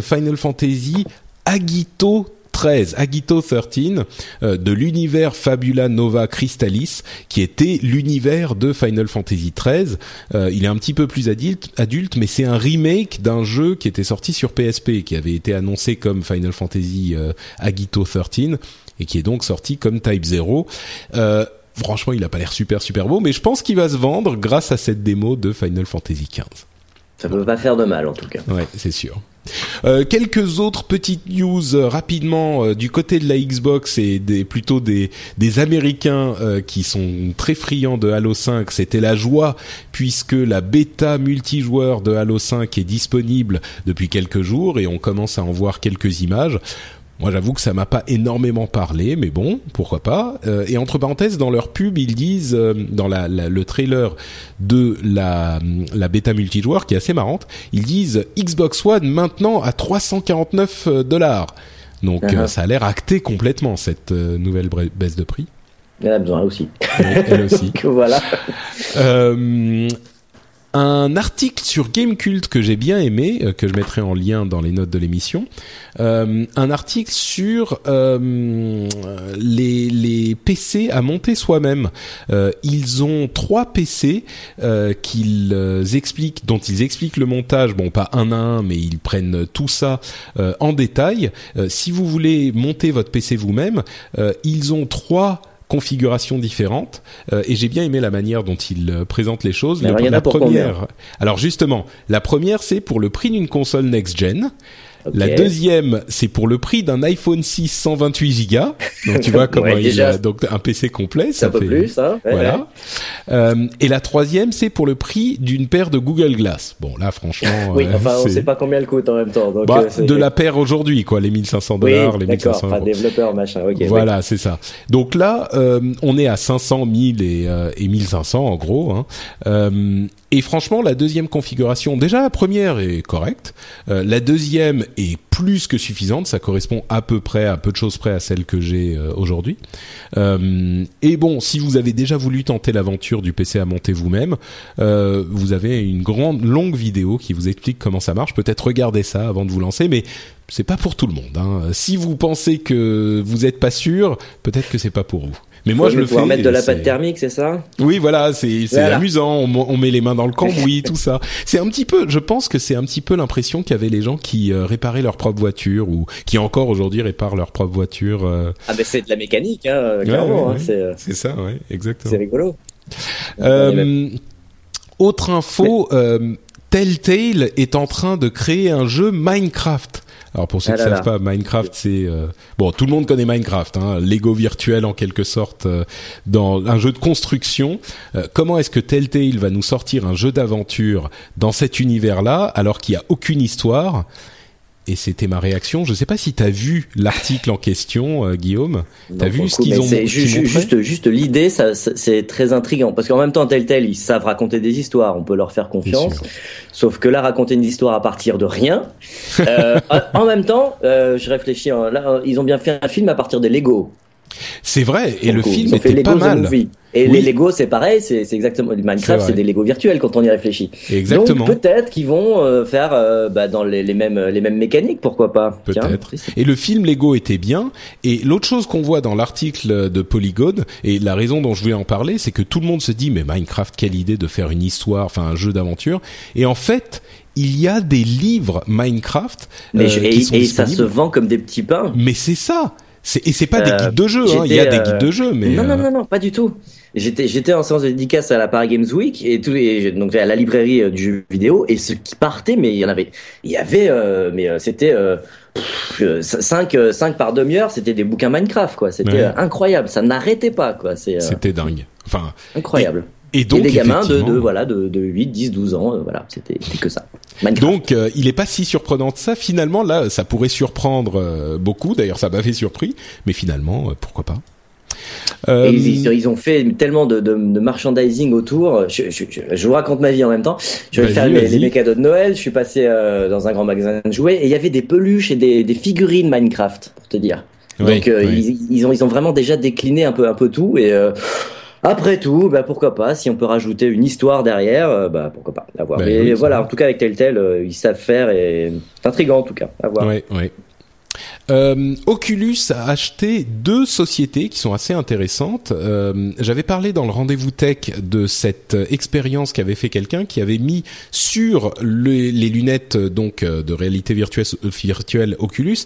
Final Fantasy Agito 13, Agito 13, euh, de l'univers Fabula Nova Crystallis, qui était l'univers de Final Fantasy 13. Euh, il est un petit peu plus adulte, adulte mais c'est un remake d'un jeu qui était sorti sur PSP, qui avait été annoncé comme Final Fantasy euh, Agito 13, et qui est donc sorti comme Type 0. franchement, il n'a pas l'air super super beau, mais je pense qu'il va se vendre grâce à cette démo de Final Fantasy 15. Ça peut pas faire de mal en tout cas. Ouais, c'est sûr. Euh, quelques autres petites news euh, rapidement euh, du côté de la Xbox et des plutôt des des Américains qui sont très friands de Halo 5. C'était la joie puisque la bêta multijoueur de Halo 5 est disponible depuis quelques jours et on commence à en voir quelques images. Moi, j'avoue que ça m'a pas énormément parlé, mais bon, pourquoi pas. Euh, et entre parenthèses, dans leur pub, ils disent euh, dans la, le trailer de la, la bêta multijoueur, qui est assez marrante, ils disent Xbox One maintenant à 349 euh, dollars. Donc uh-huh. ça a l'air acté complètement cette nouvelle baisse de prix. Elle a besoin aussi. Elle aussi. voilà. Euh, un article sur Gamecult que j'ai bien aimé, euh, que je mettrai en lien dans les notes de l'émission. Euh, un article sur euh, les, les, PC à monter soi-même. ils ont trois PC qu'ils expliquent, dont ils expliquent le montage. Bon, pas un à un, mais ils prennent tout ça en détail. si vous voulez monter votre PC vous-même, ils ont trois configurations différentes euh, et j'ai bien aimé la manière dont il euh, présente les choses. la première, alors justement, la première c'est pour le prix d'une console next gen. La deuxième, c'est pour le prix d'un iPhone 6 128 Go. Donc tu vois comment il a donc un PC complet, ça, fait plus, hein voilà. Euh, et la troisième, c'est pour le prix d'une paire de Google Glass. Bon là, franchement, oui, euh, enfin on sait pas combien elle coûte en même temps. Donc, bah, euh, de la paire aujourd'hui, quoi, les 1500 dollars, les 1500 euros. développeur machin. ok. voilà, c'est ça. Donc là, euh, on est à 500, 1000 et, et 1500 en gros. Hein. Euh, et franchement, la deuxième configuration, déjà la première est correcte, euh, la deuxième est plus que suffisante, ça correspond à peu près, à peu de choses près à celle que j'ai euh, aujourd'hui. Euh, et bon, si vous avez déjà voulu tenter l'aventure du PC à monter vous-même, vous avez une grande longue vidéo qui vous explique comment ça marche. Peut-être regardez ça avant de vous lancer, mais c'est pas pour tout le monde. Hein. Si vous pensez que vous n'êtes pas sûr, peut-être que c'est pas pour vous. Mais moi, je le fais. mettre de la pâte thermique, c'est ça? Oui, voilà, c'est amusant. On, met les mains dans le cambouis, tout ça. C'est un petit peu. Je pense que c'est un petit peu l'impression qu'avaient les gens qui euh, réparaient leur propre voiture ou qui encore aujourd'hui réparent leur propre voiture. Euh. Ah ben c'est de la mécanique, hein, clairement. Hein, euh, c'est ça, ouais, exactement. C'est rigolo. autre info. Telltale est en train de créer un jeu Minecraft. Alors pour ceux ah qui ne savent pas, Minecraft, c'est euh, bon, tout le monde connaît Minecraft, hein, Lego virtuel en quelque sorte euh, dans un jeu de construction. Euh, comment est-ce que Telltale va nous sortir un jeu d'aventure dans cet univers-là alors qu'il n'y a aucune histoire? Et c'était ma réaction. Je ne sais pas si tu as vu l'article en question, euh, Guillaume. Tu as vu ce qu'ils ont montré? Juste, juste l'idée, ça, c'est très intriguant. Parce qu'en même temps, tel tel, ils savent raconter des histoires, on peut leur faire confiance. Sauf que là, raconter une histoire à partir de rien. Euh, en même temps, euh, je réfléchis, hein, là, ils ont bien fait un film à partir des Lego. C'est vrai, et le film était pas mal. Et les Lego, c'est pareil, c'est exactement Minecraft, c'est des Lego virtuels quand on y réfléchit. Exactement. Donc peut-être qu'ils vont euh, faire euh, bah, dans les, les, mêmes les mêmes mécaniques, pourquoi pas Peut-être. Et le film Lego était bien. Et l'autre chose qu'on voit dans l'article de Polygon et la raison dont je voulais en parler, c'est que tout le monde se dit mais Minecraft, quelle idée de faire une histoire, enfin un jeu d'aventure. Et en fait, il y a des livres Minecraft mais euh, et, et ça se vend comme des petits pains. Mais c'est ça. Et c'est pas des guides de jeu, hein. il y a des guides de jeu, mais non, non, non, non, pas du tout. J'étais, j'étais en séance de dédicace à la Paris Games Week et donc à la librairie euh, du jeu vidéo et ce qui partait, mais il y en avait, il y avait, euh, mais euh, c'était 5, 5 par demi-heure, c'était des bouquins Minecraft, quoi. C'était incroyable. Ça n'arrêtait pas, quoi. C'était dingue. Enfin, incroyable. Et, donc, des gamins de, de, voilà, de, de 8, 10, 12 ans, voilà, c'était que ça. Donc, il est pas si surprenant que ça. Finalement, là, ça pourrait surprendre beaucoup. D'ailleurs, ça m'avait surpris. Mais finalement, pourquoi pas euh, ils, ont fait tellement de, de, de merchandising autour. Je, je, je, vous raconte ma vie en même temps. Je vais faire les, mes cadeaux de Noël. Je suis passé euh, dans un grand magasin de jouets et il y avait des peluches et des, des figurines Minecraft, pour te dire. Donc euh, Ils, ils, ont, ils ont vraiment déjà décliné un peu, un peu tout et après tout, bah pourquoi pas Si on peut rajouter une histoire derrière, bah pourquoi pas. À voir. Bah Mais voilà, en tout cas avec Telltale, ils savent faire et c'est intriguant en tout cas. À voir. Ouais, ouais. Euh, Oculus a acheté deux sociétés qui sont assez intéressantes. Euh, J'avais parlé dans le rendez-vous tech de cette expérience qu'avait fait quelqu'un qui avait mis sur les, les lunettes donc euh, de réalité virtuelle, virtuelle Oculus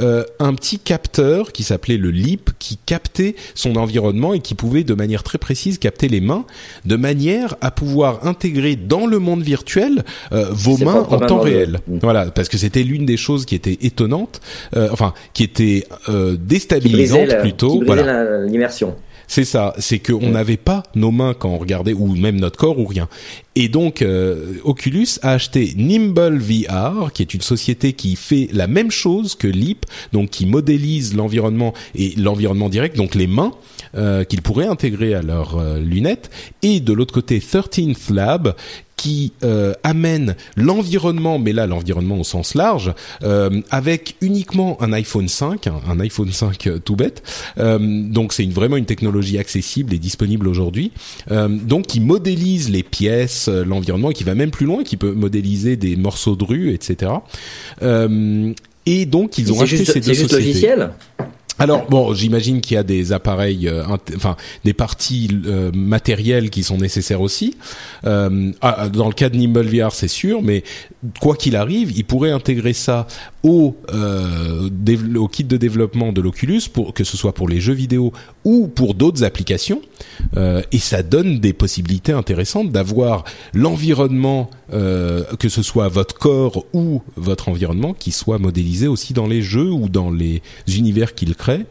euh, un petit capteur qui s'appelait le Leap qui captait son environnement et qui pouvait de manière très précise capter les mains de manière à pouvoir intégrer dans le monde virtuel euh, vos mains en temps réel. Voilà, parce que c'était l'une des choses qui était étonnante. Euh, enfin qui était euh, déstabilisante plutôt. voilà. l'immersion. C'est ça, c'est qu'on mm. n'avait pas nos mains quand on regardait, ou même notre corps ou rien. Et donc, euh, Oculus a acheté Nimble VR, qui est une société qui fait la même chose que Leap, donc qui modélise l'environnement et l'environnement direct, donc les mains, euh, qu'ils pourraient intégrer à leurs euh, lunettes. Et de l'autre côté, 13th Lab, qui euh, amène l'environnement, mais là l'environnement au sens large, euh, avec uniquement un iPhone 5, un, iPhone 5 euh, tout bête. Euh, donc c'est une, vraiment une technologie accessible et disponible aujourd'hui. Euh, donc qui modélise les pièces, l'environnement, et qui va même plus loin, qui peut modéliser des morceaux de rue, etc. et donc ils ont acheté juste, ces deux sociétés. logiciel? Alors bon, j'imagine qu'il y a des appareils, euh, enfin des parties euh, matérielles qui sont nécessaires aussi. Euh, ah, dans le cas de Nimble c'est sûr, mais quoi qu'il arrive, il pourrait intégrer ça au, au kit de développement de l'Oculus, pour que ce soit pour les jeux vidéo ou pour d'autres applications, et ça donne des possibilités intéressantes d'avoir l'environnement, que ce soit votre corps ou votre environnement, qui soit modélisé aussi dans les jeux ou dans les univers qu'il crée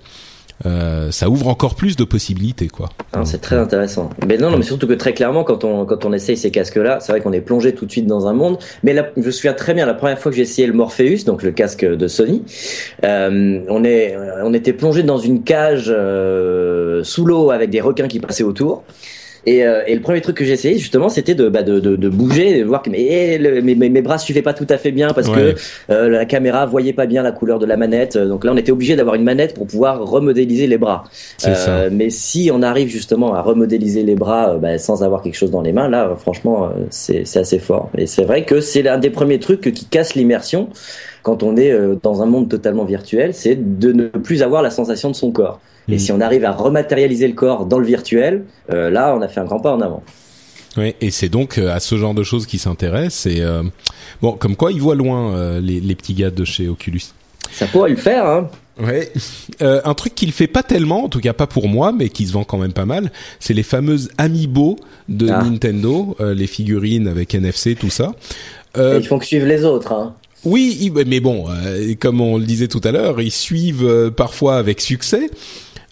euh, ça ouvre encore plus de possibilités, quoi. Ah, c'est très intéressant. Mais non, non, mais surtout que très clairement, quand on quand on essaye ces casques-là, c'est vrai qu'on est plongé tout de suite dans un monde. Mais là, je me souviens très bien la première fois que j'ai essayé le Morpheus, donc le casque de Sony, euh, on est on était plongé dans une cage euh, sous l'eau avec des requins qui passaient autour. Et, euh, et, le premier truc que j'ai essayé justement, c'était de, bah, de, de, de, bouger, de voir que mais, le, mes, mes, bras suivaient pas tout à fait bien parce Ouais. que euh, la caméra voyait pas bien la couleur de la manette. Donc là, on était obligé d'avoir une manette pour pouvoir remodéliser les bras. C'est ça. Euh, mais si on arrive justement à remodéliser les bras euh, bah, sans avoir quelque chose dans les mains, là, franchement, euh, c'est c'est assez fort. Et c'est vrai que c'est l'un des premiers trucs qui casse l'immersion quand on est euh, dans un monde totalement virtuel, c'est de ne plus avoir la sensation de son corps. Et Mm. si on arrive à rematérialiser le corps dans le virtuel, euh, là, on a fait un grand pas en avant. Ouais, et c'est donc euh, à ce genre de choses qui s'intéressent. Et euh, bon, comme quoi, ils voient loin euh, les, les petits gars de chez Oculus. Ça pourrait le faire, hein Ouais. Un truc qu'il fait pas tellement, en tout cas pas pour moi, mais qui se vend quand même pas mal, c'est les fameuses Amiibo de Ah. Nintendo, les figurines avec NFC, tout ça. Ils font que suivre les autres. Hein. oui, mais bon, comme on le disait tout à l'heure, ils suivent parfois avec succès.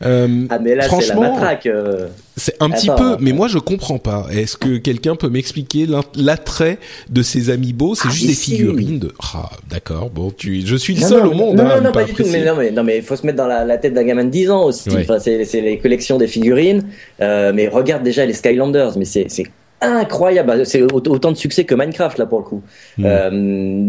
Euh, Ah, mais là, c'est la franchement, matraque. euh. c'est un petit peu, mais attends. moi je comprends pas. Est-ce que quelqu'un peut m'expliquer l'attrait de ces amiibo? C'est Ah, juste mais des si. figurines de. Ah, d'accord. Bon, tu, je suis le Non, seul non, au monde. Non, hein, non, non, pas du tout. Mais non, mais non, mais il faut se mettre dans la, la tête d'un gamin de 10 ans aussi. Ouais. Enfin, c'est, les collections des figurines. Euh, mais regarde déjà les Skylanders. Mais c'est, c'est incroyable. Bah, C'est au- autant de succès que Minecraft là pour le coup. Mm. Euh,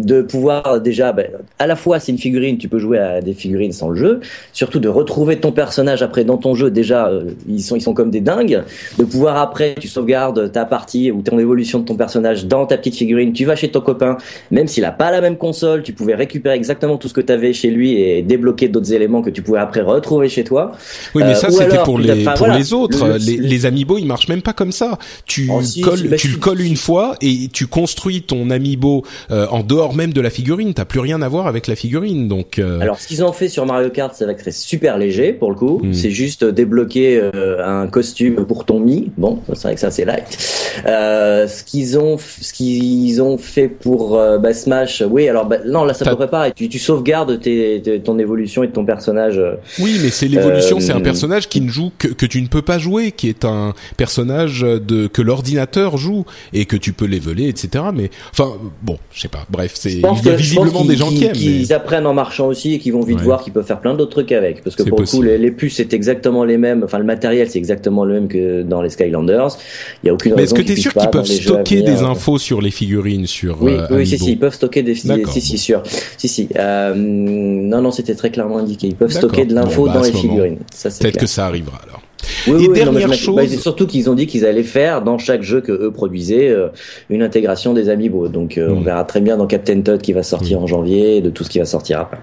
de pouvoir déjà, bah, à la fois c'est une figurine, tu peux jouer à des figurines sans le jeu. Surtout de retrouver ton personnage après dans ton jeu. Déjà, euh, ils sont ils sont comme des dingues. De pouvoir après, tu sauvegardes ta partie ou ton évolution de ton personnage dans ta petite figurine. Tu vas chez ton copain, même s'il a pas la même console, tu pouvais récupérer exactement tout ce que tu avais chez lui et débloquer d'autres éléments que tu pouvais après retrouver chez toi. Oui, mais Euh, ça c'était pour les pour voilà, les autres. le- les, les amiibo, ils marchent même pas comme ça. Tu Oh, colles, tu le colles une fois et tu construis ton amiibo euh, en dehors même de la figurine. T'as plus rien à voir avec la figurine, donc. euh, Alors, ce qu'ils ont fait sur Mario Kart, c'est vrai que c'est super léger pour le coup. Mm. C'est juste débloquer euh, un costume pour ton Mi. Bon, c'est vrai que ça c'est light. Euh, ce qu'ils ont, ce qu'ils ont fait pour euh, bah, Smash, oui. Alors bah, non, là ça peut préparer. Tu, tu sauvegardes tes, tes- ton évolution et de ton personnage. euh, Oui, mais c'est l'évolution. Euh, c'est un personnage qui ne joue que que tu ne peux pas jouer, qui est un personnage de que l'ordinateur joue et que tu peux leveler, etc. Mais enfin, bon, je sais pas. Bref, c'est il y a que- visiblement des gens qui aiment. qu'ils mais- apprennent en marchant aussi et qu'ils vont vite Ouais. voir qu'ils peuvent faire plein d'autres trucs avec. Parce que pour le coup, les, les puces, c'est exactement les mêmes. Enfin, le matériel, c'est exactement le même que dans les Skylanders. Il y a aucune Mais est-ce que qu'ils t'es sûr qu'ils peuvent les stocker des infos sur les figurines sur Oui, euh, oui, si, si, ils peuvent stocker des si, si, sûr. Si, si. Euh, non, non, c'était très clairement indiqué. Ils peuvent stocker de l'info Bon, bah, dans les moment, figurines. Peut-être que ça arrivera alors. Oui, Et oui, non, mais dernière je m'attends- bah, chose- c'est surtout qu'ils ont dit qu'ils allaient faire dans chaque jeu que eux produisaient euh, une intégration des amiibo. Donc euh, on Mm. verra très bien dans Captain Todd qui va sortir Mm. en janvier et de tout ce qui va sortir après.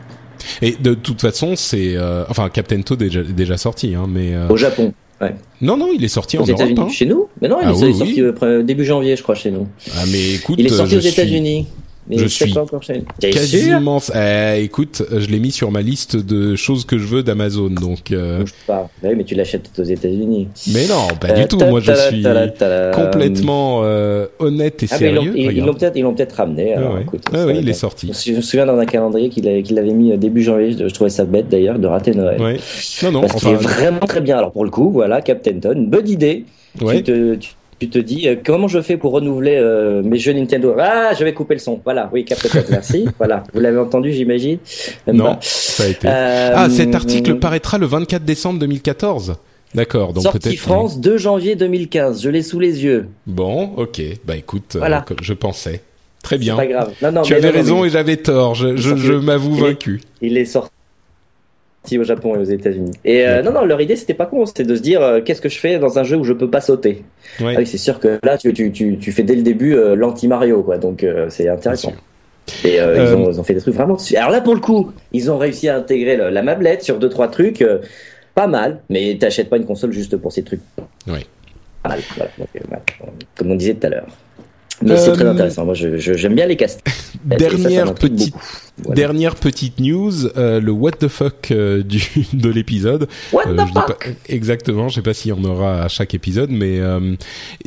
Et de toute façon, c'est euh, enfin Captain Toad est déjà, déjà sorti, hein, mais euh, Au Japon. non, non, il est sorti Aux en Europe. États-Unis. hein. Chez nous Mais non, il Ah est oui, sorti début janvier, je crois, chez nous. Ah, mais écoute, Il est sorti aux suis États-Unis. Mais je suis quasiment. Eh, écoute, je l'ai mis sur ma liste de choses que je veux d'Amazon, donc. euh, pas. Bah oui, mais tu l'achètes aux États-Unis. Mais non, pas Euh, du tout. ta- Moi, je suis complètement euh, honnête et Ah, mais ils l'ont- sérieux. ils l'ont peut-être, ils l'ont peut-être ramené. Ah alors, ouais. écoute, Ah oui, il est sorti. Je me souviens dans un calendrier qu'il avait, qu'il avait mis euh, début janvier. Je, je trouvais ça bête d'ailleurs de rater Noël. Ouais. Non, non. Parce qu'il est Enfin, vraiment très bien. Alors pour le coup, voilà, Captain une bonne idée. ouais. Tu, te, tu, tu te dis euh, comment je fais pour renouveler euh, mes jeux Nintendo? Ah, je vais couper le son. Voilà, oui, merci. voilà, vous l'avez entendu, j'imagine. Même Non, pas. ça a été. Euh, Ah, cet article paraîtra le 24 décembre 2014. D'accord, donc Sortie peut-être. France 2 janvier 2015. Je l'ai sous les yeux. Bon, ok. Bah écoute, euh, Voilà. je pensais. Très bien. C'est pas grave. Non, non, tu avais non, raison et j'avais tort. Je, m'avoue vaincu. Il est sorti au Japon et aux États-Unis. Et euh, non, non, leur idée c'était pas con, c'était de se dire euh, qu'est-ce que je fais dans un jeu où je peux pas sauter? Ouais. Ah c'est sûr que là tu, tu, tu, tu fais dès le début euh, l'anti Mario quoi, donc c'est intéressant. Et ils, ont, ils ont fait des trucs vraiment. Alors là pour le coup, ils ont réussi à intégrer le- la mablette sur deux trois trucs, pas mal. Mais t'achètes pas une console juste pour ces trucs. Oui. Donc, voilà. Comme on disait tout à l'heure. Mais c'est Euh, très intéressant. Moi, je- je- j'aime bien les castes. Dernière petite Voilà. Dernière petite news, euh, le what the fuck euh, du de l'épisode. What Euh, the je dis pas fuck? Exactement, je sais pas s'il y en aura à chaque épisode, mais euh,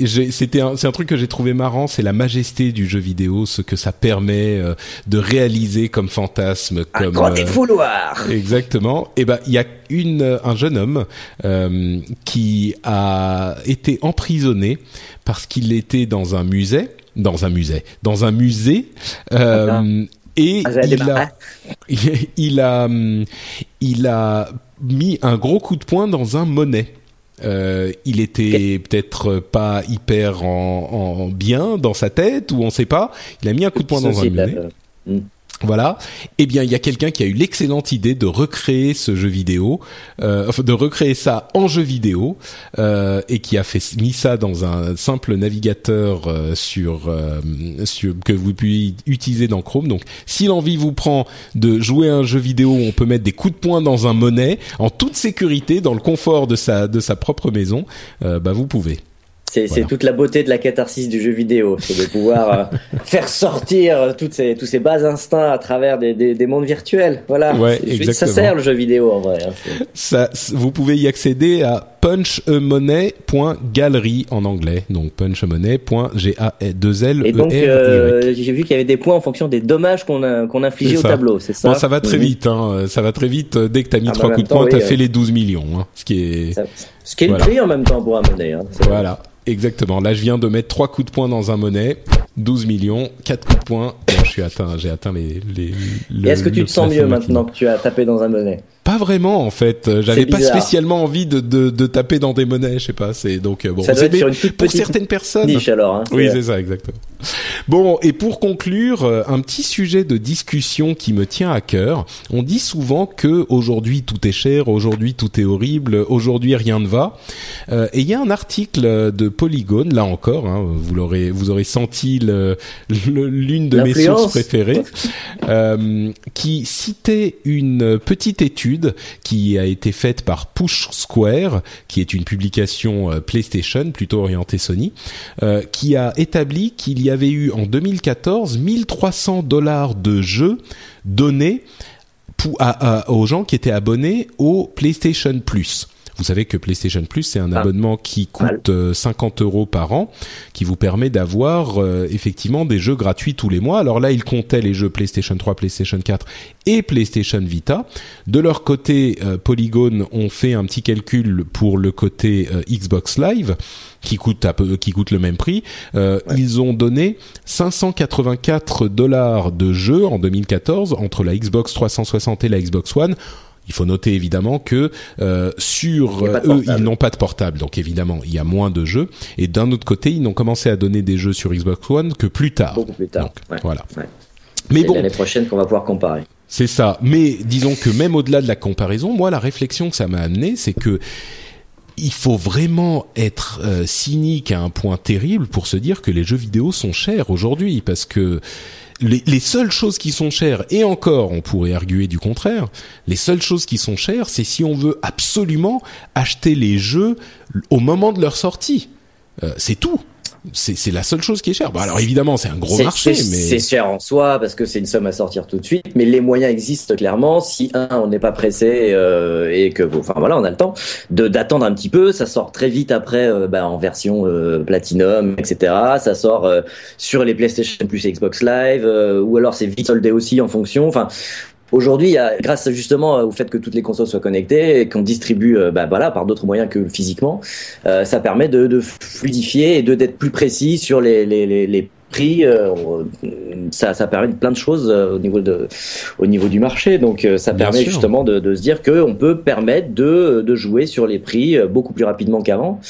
c'était c'est un truc que j'ai trouvé marrant, c'est la majesté du jeu vidéo, ce que ça permet euh, de réaliser comme fantasme, Un comme grand euh, défouloir Exactement. Et ben il y a une un jeune homme euh, qui a été emprisonné parce qu'il était dans un musée, dans un musée, dans un musée. euh, et Ah, j'allais il a, démarrer. il a, il a mis un gros coup de poing dans un monnaie. Euh, il était peut-être pas hyper en, en bien dans sa tête ou on sait pas. Il a mis un coup de poing dans un monnaie. Voilà. Eh bien, il y a quelqu'un qui a eu l'excellente idée de recréer ce jeu vidéo, euh, de recréer ça en jeu vidéo, euh, et qui a fait mis ça dans un simple navigateur euh, sur, sur que vous pouvez utiliser dans Chrome. Donc, si l'envie vous prend de jouer à un jeu vidéo où on peut mettre des coups de poing dans un monnaie en toute sécurité, dans le confort de sa de sa propre maison, bah vous pouvez. C'est Voilà. toute la beauté de la catharsis du jeu vidéo, c'est de pouvoir euh, faire sortir euh, toutes ces, tous ces bas instincts à travers des, des, des mondes virtuels. Voilà. Ouais, Ça sert le jeu vidéo en vrai. hein. Ça, vous pouvez y accéder à punchemoney.gallery en anglais. Donc punchemoney.g-a-2-l-e-r-y. Et donc euh, j'ai vu qu'il y avait des points en fonction des dommages qu'on a- qu'on infligeait au tableau, c'est ça Bon, ça va très vite, hein. Ça va très vite. Dès que t'as mis Ah, bah, trois en coups de poing, temps, t'as oui, fait euh. les 12 millions, hein. Ce qui est, Ça- Ce qui est Voilà. le prix en même temps pour un monnaie. Hein. Voilà. Exactement. Là, je viens de mettre trois coups de poing dans un monnaie. 12 millions, quatre coups de poing. Bon, je suis atteint, j'ai atteint les, Est-ce que tu te sens mieux maintenant que tu as tapé dans un monnaie? Pas vraiment, en fait. J'avais pas spécialement envie de, de, de taper dans des monnaies, je sais pas. C'est donc, euh, bon. Ça doit être sur une toute pour petite certaines personnes. niche alors. Hein. Oui, c'est ça, exactement. Bon, et pour conclure, euh, un petit sujet de discussion qui me tient à cœur. On dit souvent que aujourd'hui tout est cher, aujourd'hui tout est horrible, aujourd'hui rien ne va. Euh, et il y a un article de Polygone, là encore, hein, vous l'aurez, vous aurez senti l'une de mes sources préférées, euh, qui citait une petite étude qui a été faite par Push Square, qui est une publication PlayStation plutôt orientée Sony, qui a établi qu'il y avait eu en 2014 1300 dollars de jeux donnés aux gens qui étaient abonnés au PlayStation Plus. Vous savez que PlayStation Plus, c'est un ah. abonnement qui coûte 50 euh, euros par an, qui vous permet d'avoir euh, effectivement des jeux gratuits tous les mois. Alors là, ils comptaient les jeux PlayStation 3, PlayStation 4 et PlayStation Vita. De leur côté, euh, Polygon ont fait un petit calcul pour le côté Xbox Live qui coûte qui coûte le même prix. Ils ont donné 584 dollars de jeux en 2014 entre la Xbox 360 et la Xbox One il faut noter évidemment que euh, sur eux, ils n'ont pas de portable, donc évidemment, il y a moins de jeux. Et d'un autre côté, ils n'ont commencé à donner des jeux sur Xbox One que plus tard. Beaucoup plus tard. Voilà. Mais bon, l'année prochaine qu'on va pouvoir comparer. C'est ça. Mais disons que même au-delà de la comparaison, moi, la réflexion que ça m'a amené, c'est que il faut vraiment être euh, cynique à un point terrible pour se dire que les jeux vidéo sont chers aujourd'hui, parce que les, seules choses qui sont chères, et encore on pourrait arguer du contraire, les seules choses qui sont chères, c'est si on veut absolument acheter les jeux au moment de leur sortie. Euh, c'est tout c'est la seule chose qui est chère. Bon, alors évidemment, c'est un gros marché, mais c'est cher en soi parce que c'est une somme à sortir tout de suite. Mais les moyens existent clairement. Si un, on n'est pas pressé euh, et que, enfin voilà, on a le temps de d'attendre un petit peu. Ça sort très vite après, euh, bah, en version euh, Platinum, etc. Ça sort sur les PlayStation Plus et Xbox Live, ou alors c'est vite soldé aussi en fonction. Enfin, Aujourd'hui, grâce justement au fait que toutes les consoles soient connectées et qu'on distribue, euh, bah, voilà, par d'autres moyens que physiquement, euh, ça permet de, de, fluidifier et d'être plus précis sur les, les, les, les prix. Euh, ça, ça permet de plein de choses au niveau de, au niveau du marché. Donc, ça permet justement de, de, se dire qu'on peut permettre de, de jouer sur les prix beaucoup plus rapidement qu'avant.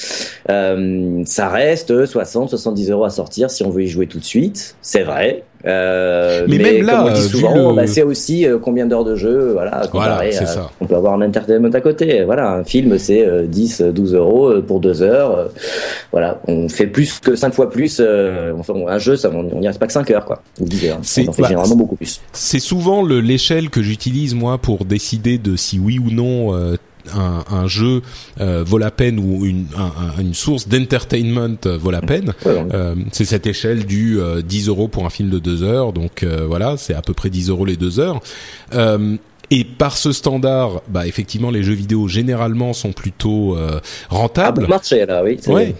ça reste 60, 70 euros à sortir si on veut y jouer tout de suite. C'est vrai. Euh, mais, même là, on dit souvent, bah, c'est aussi euh, combien d'heures de jeu, voilà. Ça. On peut avoir un entertainment à côté. Voilà, un film, c'est 10, euh, 12 euros pour deux heures. voilà, on fait plus que 5 fois plus. enfin, un jeu, ça, on n'y reste pas que 5 heures, quoi. Ou 10 heures. On en fait bah, généralement beaucoup plus. C'est souvent l'échelle que j'utilise moi pour décider de si oui ou non un, un jeu euh, vaut la peine ou une, un, une source d'entertainment euh, vaut la peine. Euh, c'est cette échelle du 10 euros pour un film de deux heures, donc voilà, c'est à peu près 10 euros les deux heures. Et par ce standard, bah effectivement, les jeux vidéo généralement sont plutôt euh, rentables. Ah, marché là, oui. Ouais.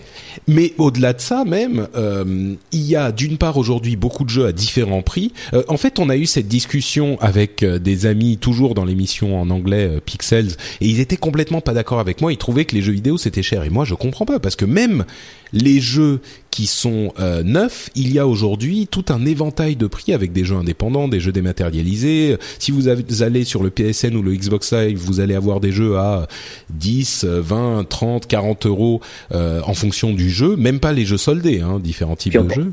Mais au-delà de ça, même, euh, il y a d'une part aujourd'hui beaucoup de jeux à différents prix. Euh, en fait, on a eu cette discussion avec euh, des amis toujours dans l'émission en anglais euh, Pixels, et ils étaient complètement pas d'accord avec moi. Ils trouvaient que les jeux vidéo c'était cher, et moi je comprends pas parce que même les jeux qui sont euh, neufs, il y a aujourd'hui tout un éventail de prix avec des jeux indépendants, des jeux dématérialisés. Si vous allez sur le PSN ou le Xbox Live, vous allez avoir des jeux à 10, 20, 30, 40 euros euh, en fonction du jeu. Même pas les jeux soldés, hein, différents types de jeux.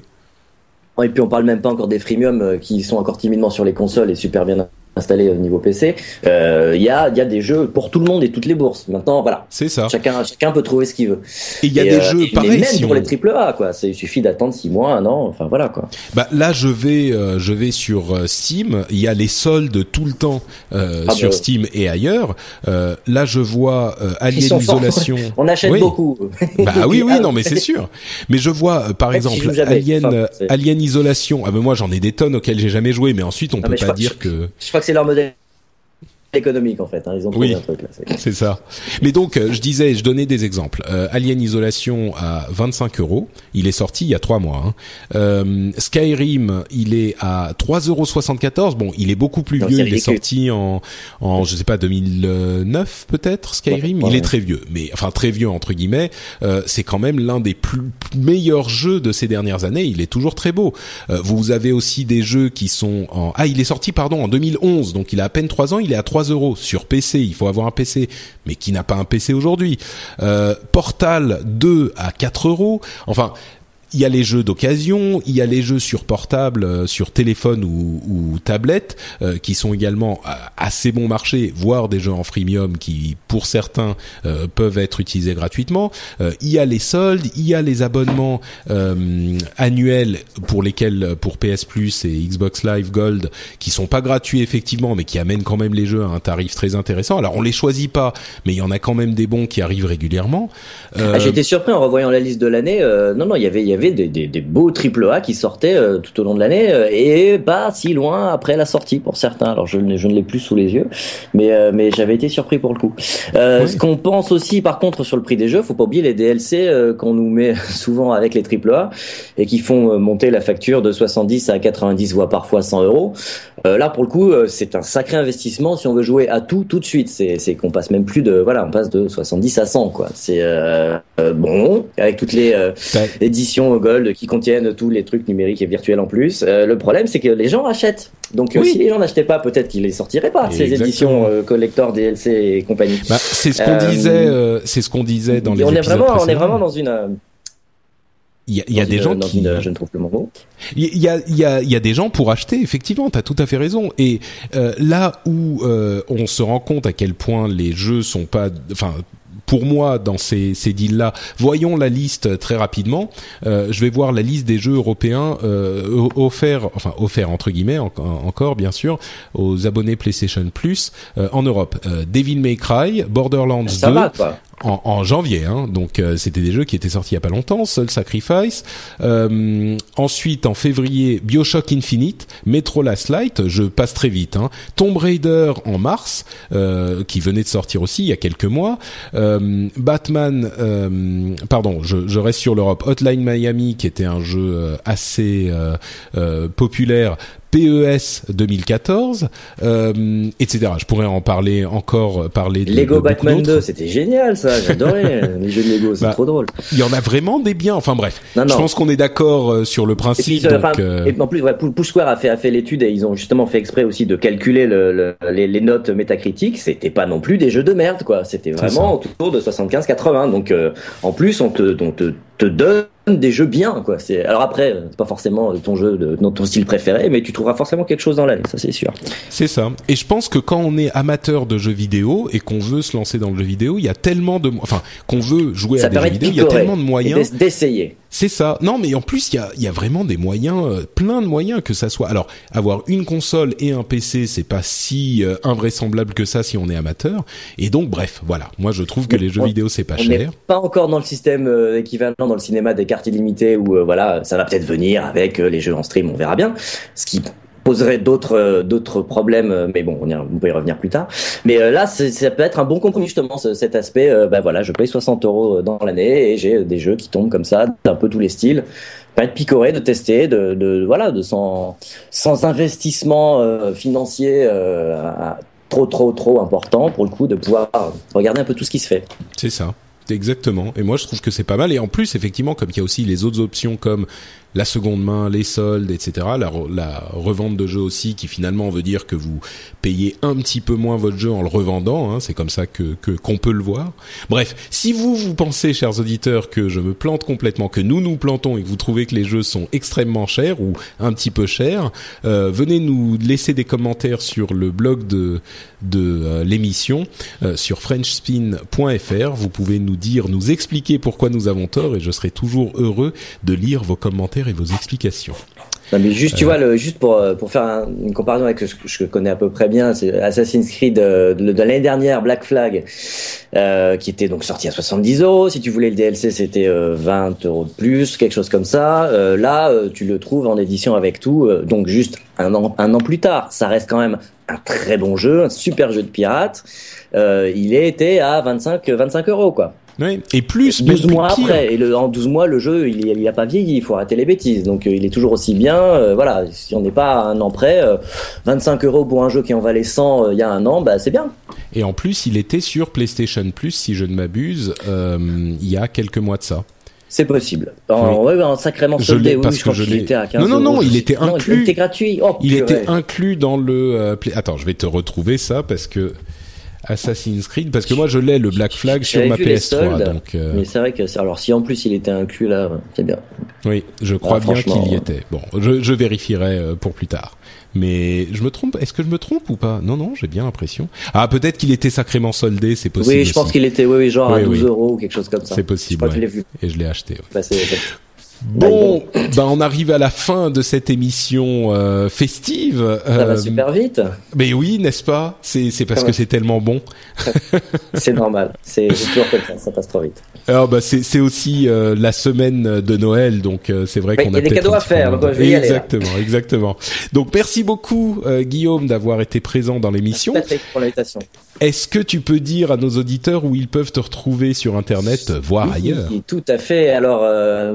Et puis on parle même pas encore des freemium euh, qui sont encore timidement sur les consoles et super bien installé au niveau PC, il euh, y, a, y a des jeux pour tout le monde et toutes les bourses. Maintenant, voilà. C'est ça. Chacun, chacun peut trouver ce qu'il veut. Et il y a des euh, jeux pareils. Même pour les triple A, quoi. Il suffit d'attendre six mois, un an, enfin voilà, quoi. Bah, là, je vais, euh, je vais sur Steam. Il y a les soldes tout le temps ah, sur bah, Steam et ailleurs. là, je vois Alien Isolation. On achète beaucoup. bah oui, oui, non, mais c'est sûr. Mais je vois, par exemple, Alien, Alien Isolation. Ah ben moi, j'en ai des tonnes auxquelles j'ai jamais joué, mais ensuite, on ah, peut pas dire que c'est leur modèle économique en fait. Hein. Ils ont trouvé un truc là. C'est ça. Mais donc, euh, je disais, je donnais des exemples. Euh, Alien Isolation à 25 euros. Il est sorti il y a trois mois. Hein. Euh, Skyrim, il est à 3,74 euros. Bon, il est beaucoup plus vieux. Il est sorti en, en, je sais pas, 2009 peut-être. Skyrim, il est très vieux, mais enfin très vieux entre guillemets. Euh, c'est quand même l'un des plus meilleurs jeux de ces dernières années. Il est toujours très beau. Euh, vous avez aussi des jeux qui sont en, ah, il est sorti pardon en 2011, donc il a à peine trois ans. Il est à 3 euros sur PC. Il faut avoir un PC, mais qui n'a pas un PC aujourd'hui? Euh, Portal 2 à 4 euros. Enfin, il y a les jeux d'occasion, il y a les jeux sur portable, euh, sur téléphone ou, ou tablette, euh, qui sont également assez bon marché, voire des jeux en freemium qui, pour certains, euh, peuvent être utilisés gratuitement. il y a les soldes, il y a les abonnements annuels pour lesquels, pour PS Plus et Xbox Live Gold, qui sont pas gratuits effectivement, mais qui amènent quand même les jeux à un tarif très intéressant. Alors on les choisit pas, mais il y en a quand même des bons qui arrivent régulièrement. Ah, été surpris en revoyant la liste de l'année. non, non, il y avait, y avait des, des, des beaux triple A qui sortaient euh, tout au long de l'année euh, et pas si loin après la sortie pour certains. Alors je, je ne l'ai plus sous les yeux, mais euh, mais j'avais été surpris pour le coup. Ce qu'on pense aussi par contre sur le prix des jeux, faut pas oublier les DLC qu'on nous met souvent avec les triple A et qui font monter la facture de 70 à 90 voire parfois 100 euros. là pour le coup c'est un sacré investissement si on veut jouer à tout tout de suite. C'est qu'on passe même plus de voilà on passe de 70 à 100 quoi. C'est bon avec toutes les éditions Gold qui contiennent tous les trucs numériques et virtuels en plus. Euh, le problème, c'est que les gens achètent. Donc, euh, si les gens n'achetaient pas, peut-être qu'ils les sortiraient pas, ces éditions euh, collector, DLC et compagnie. Bah, c'est ce qu'on disait, c'est ce qu'on disait dans les on est vraiment, On est vraiment dans une. Il y a, des gens qui. je ne trouve plus mon mot. Il y a, il y a, il y a des gens pour acheter. Effectivement, tu as tout à fait raison. Et là où on se rend compte à quel point les jeux sont pas, enfin, pour moi dans ces, ces deals-là. Voyons la liste très rapidement. Euh, je vais voir la liste des jeux européens euh, offerts, enfin offerts entre guillemets encore bien sûr aux abonnés PlayStation Plus euh, en Europe. Euh, Devil May Cry, Borderlands Ça 2, va, en, janvier, hein, donc euh, c'était des jeux qui étaient sortis il y a pas longtemps. Soul Sacrifice. Euh, ensuite, en février, Bioshock Infinite, Metro Last Light. Je passe très vite. Hein, Tomb Raider en mars, euh, qui venait de sortir aussi il y a quelques mois. Euh, Batman, euh, pardon, je, je, reste sur l'Europe. Hotline Miami, qui était un jeu assez populaire PES 2014, euh, etc. Je pourrais en parler encore, euh, parler de Lego Batman 2, c'était génial ça, j'adorais les jeux de Lego, c'est bah, trop drôle. Il y en a vraiment des biens, enfin bref. je pense qu'on est d'accord euh, sur le principe. Et, donc, euh... et en plus, ouais, Push Square a fait, a fait l'étude et ils ont justement fait exprès aussi de calculer le, le, les, les, notes métacritiques. C'était pas non plus des jeux de merde, quoi. C'était vraiment autour de 75-80. Donc euh, en plus, on te, on te, te donne des jeux bien quoi. C'est alors après c'est pas forcément ton jeu de ton style préféré mais tu trouveras forcément quelque chose dans l'année ça c'est sûr. C'est ça. Et je pense que quand on est amateur de jeux vidéo et qu'on veut se lancer dans le jeu vidéo il y a tellement de enfin qu'on veut jouer à des jeux vidéo il y a tellement de moyens. d'essayer c'est ça. Non, mais en plus, il y a, y a, vraiment des moyens, euh, plein de moyens que ça soit. Alors, avoir une console et un PC, c'est pas si euh, invraisemblable que ça si on est amateur. Et donc, bref, voilà. Moi, je trouve que les jeux vidéo, c'est pas on cher. Pas encore dans le système euh, équivalent dans le cinéma des cartes illimitées où voilà, ça va peut-être venir avec les jeux en stream, on verra bien. Ce qui poserait d'autres euh, d'autres problèmes, euh, mais bon, on, y, on peut y revenir plus tard. Mais euh, là, ça peut être un bon compromis justement, cet aspect. ben voilà, je paye 60 euros dans l'année et j'ai des jeux qui tombent comme ça, d'un peu tous les styles. Pas de picorer, de tester, de, de voilà, de sans sans investissement financier trop trop trop important pour le coup de pouvoir regarder un peu tout ce qui se fait. C'est ça. Exactement. Et moi, je trouve que c'est pas mal. Et en plus, effectivement, comme il y a aussi les autres options comme la seconde main, les soldes, etc. La, revente de jeux aussi, qui finalement veut dire que vous payez un petit peu moins votre jeu en le revendant. Hein, c'est comme ça que qu'on peut le voir. Bref, si vous vous pensez, chers auditeurs, que je me plante complètement, que nous nous plantons et que vous trouvez que les jeux sont extrêmement chers ou un petit peu chers, euh, venez nous laisser des commentaires sur le blog de de euh, l'émission euh, sur frenchspin.fr. Vous pouvez nous dire, nous expliquer pourquoi nous avons tort et je serai toujours heureux de lire vos commentaires et vos explications. Non, mais juste, tu vois, le, juste pour, euh, pour faire une comparaison avec ce que je connais à peu près bien, c'est Assassin's Creed de, de, l'année dernière, Black Flag, euh, qui était donc sorti à 70 euros. Si tu voulais le DLC, c'était 20 euros de plus, quelque chose comme ça. Euh, là, tu le trouves en édition avec tout, donc juste un an, un an plus tard. Ça reste quand même un très bon jeu, un super jeu de pirate. il était à 25, 25 euros, quoi. Oui, et plus 12 mois après et le, en 12 mois le jeu il, il a pas vieilli, il faut arrêter les bêtises. Donc euh, il est toujours aussi bien euh, voilà, si on n'est pas un an près 25 euh, euros pour un jeu qui en valait 100 il y a un an, bah c'est bien. Et en plus, il était sur PlayStation Plus si je ne m'abuse il y a quelques mois de ça. C'est possible. En, ouais, sacrément soldé. parce que je l'ai. Non, non, non, il était inclus. il était gratuit. Oh, il était inclus dans le. Attends, je vais te retrouver ça parce que Assassin's Creed parce que moi je l'ai le Black Flag sur ma vu les PS3 soldes, donc euh, Mais c'est vrai que, alors si en plus il était inclus là, c'est bien. oui je crois Ah, bien qu'il y euh, était bon je, je vérifierai euh, pour plus tard mais je me trompe est-ce que je me trompe ou pas? Non non j'ai bien l'impression ah peut-être qu'il était sacrément soldé c'est possible oui, je pense qu'il était, oui, oui, genre Oui, à 12 oui. euros ou quelque chose comme ça. c'est possible Je crois que je l'ai vu et je l'ai acheté ouais. passer. Bon, ben on arrive à la fin de cette émission euh, festive. Ça va Euh, super vite. Mais oui, n'est-ce pas? C'est parce que c'est tellement bon. C'est normal. C'est toujours comme ça. Ça passe trop vite. Alors bah c'est aussi euh, la semaine de Noël, donc c'est vrai qu'on il y a des cadeaux à faire, moins donc de- je vais y aller, là. Exactement, exactement. Donc merci beaucoup Guillaume d'avoir été présent dans l'émission. Patrick pour l'invitation. Est-ce que tu peux dire à nos auditeurs où ils peuvent te retrouver sur Internet, voire Oui, ailleurs? Tout à fait. Alors,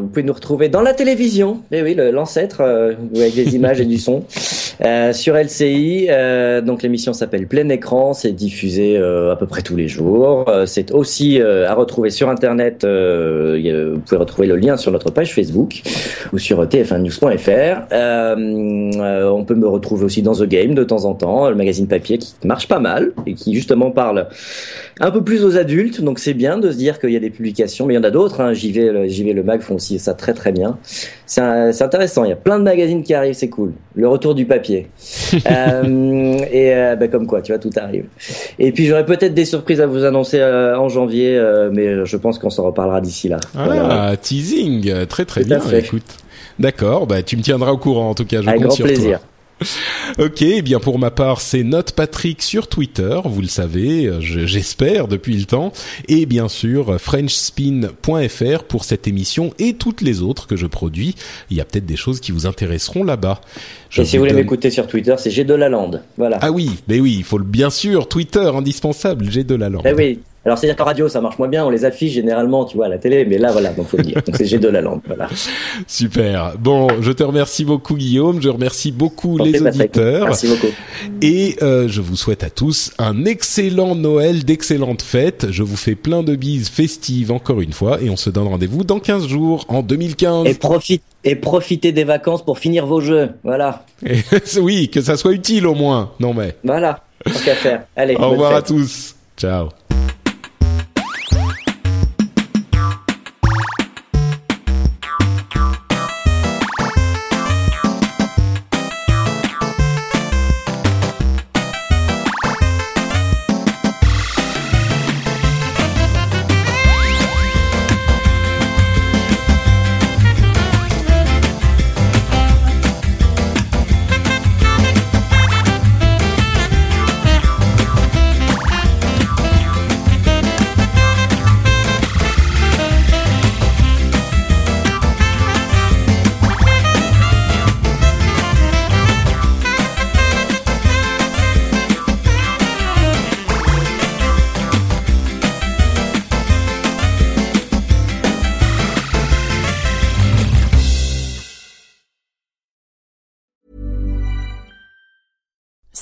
vous pouvez nous retrouver dans la télévision. Mais oui, l'ancêtre, euh, avec des images et du son, euh, sur LCI. Euh, donc, l'émission s'appelle Plein Écran. C'est diffusé à peu près tous les jours. C'est aussi à retrouver sur Internet. vous pouvez retrouver le lien sur notre page Facebook ou sur tf1news.fr. Euh, euh, on peut me retrouver aussi dans The Game de temps en temps, le magazine papier qui marche pas mal et qui justement parle un peu plus aux adultes, donc c'est bien de se dire qu'il y a des publications, mais il y en a d'autres. Hein. JV, JV le Mag font aussi ça très très bien. C'est intéressant. Il y a plein de magazines qui arrivent, c'est cool. Le retour du papier. Euh, et euh, bah, comme quoi, tu vois, tout arrive. Et puis j'aurai peut-être des surprises à vous annoncer euh, en janvier, euh, mais je pense qu'on s'en reparlera d'ici là. Ah, Voilà. teasing, très très Tout bien. Écoute, d'accord, bah tu me tiendras au courant en tout cas. Je Avec compte grand sur toi. Ok, eh bien pour ma part, c'est Note Patrick sur Twitter, vous le savez, euh, je- j'espère depuis le temps, et bien sûr frenchspin.fr pour cette émission et toutes les autres que je produis. Il y a peut-être des choses qui vous intéresseront là-bas. Et si vous voulez donne- m'écouter sur Twitter, c'est G de la Lande. Voilà. Ah oui, mais oui, il faut le bien sûr Twitter indispensable, j'ai de la langue. Eh oui. Alors c'est-à-dire qu'en radio ça marche moins bien, on les affiche généralement, tu vois, à la télé, mais là voilà, donc faut le dire. Donc c'est G de la Lande. Voilà. Super. Bon, je te remercie beaucoup Guillaume, je remercie beaucoup les auditeurs. Merci beaucoup. Et euh, je vous souhaite à tous un excellent Noël, d'excellentes fêtes. Je vous fais plein de bises festives encore une fois et on se donne rendez-vous dans 15 jours, en 2015. Et profite et profitez des vacances pour finir vos jeux. Voilà. Et- oui, que ça soit utile au moins. Non mais. Voilà. Tant qu'à faire. Allez. Au revoir à tous. Ciao.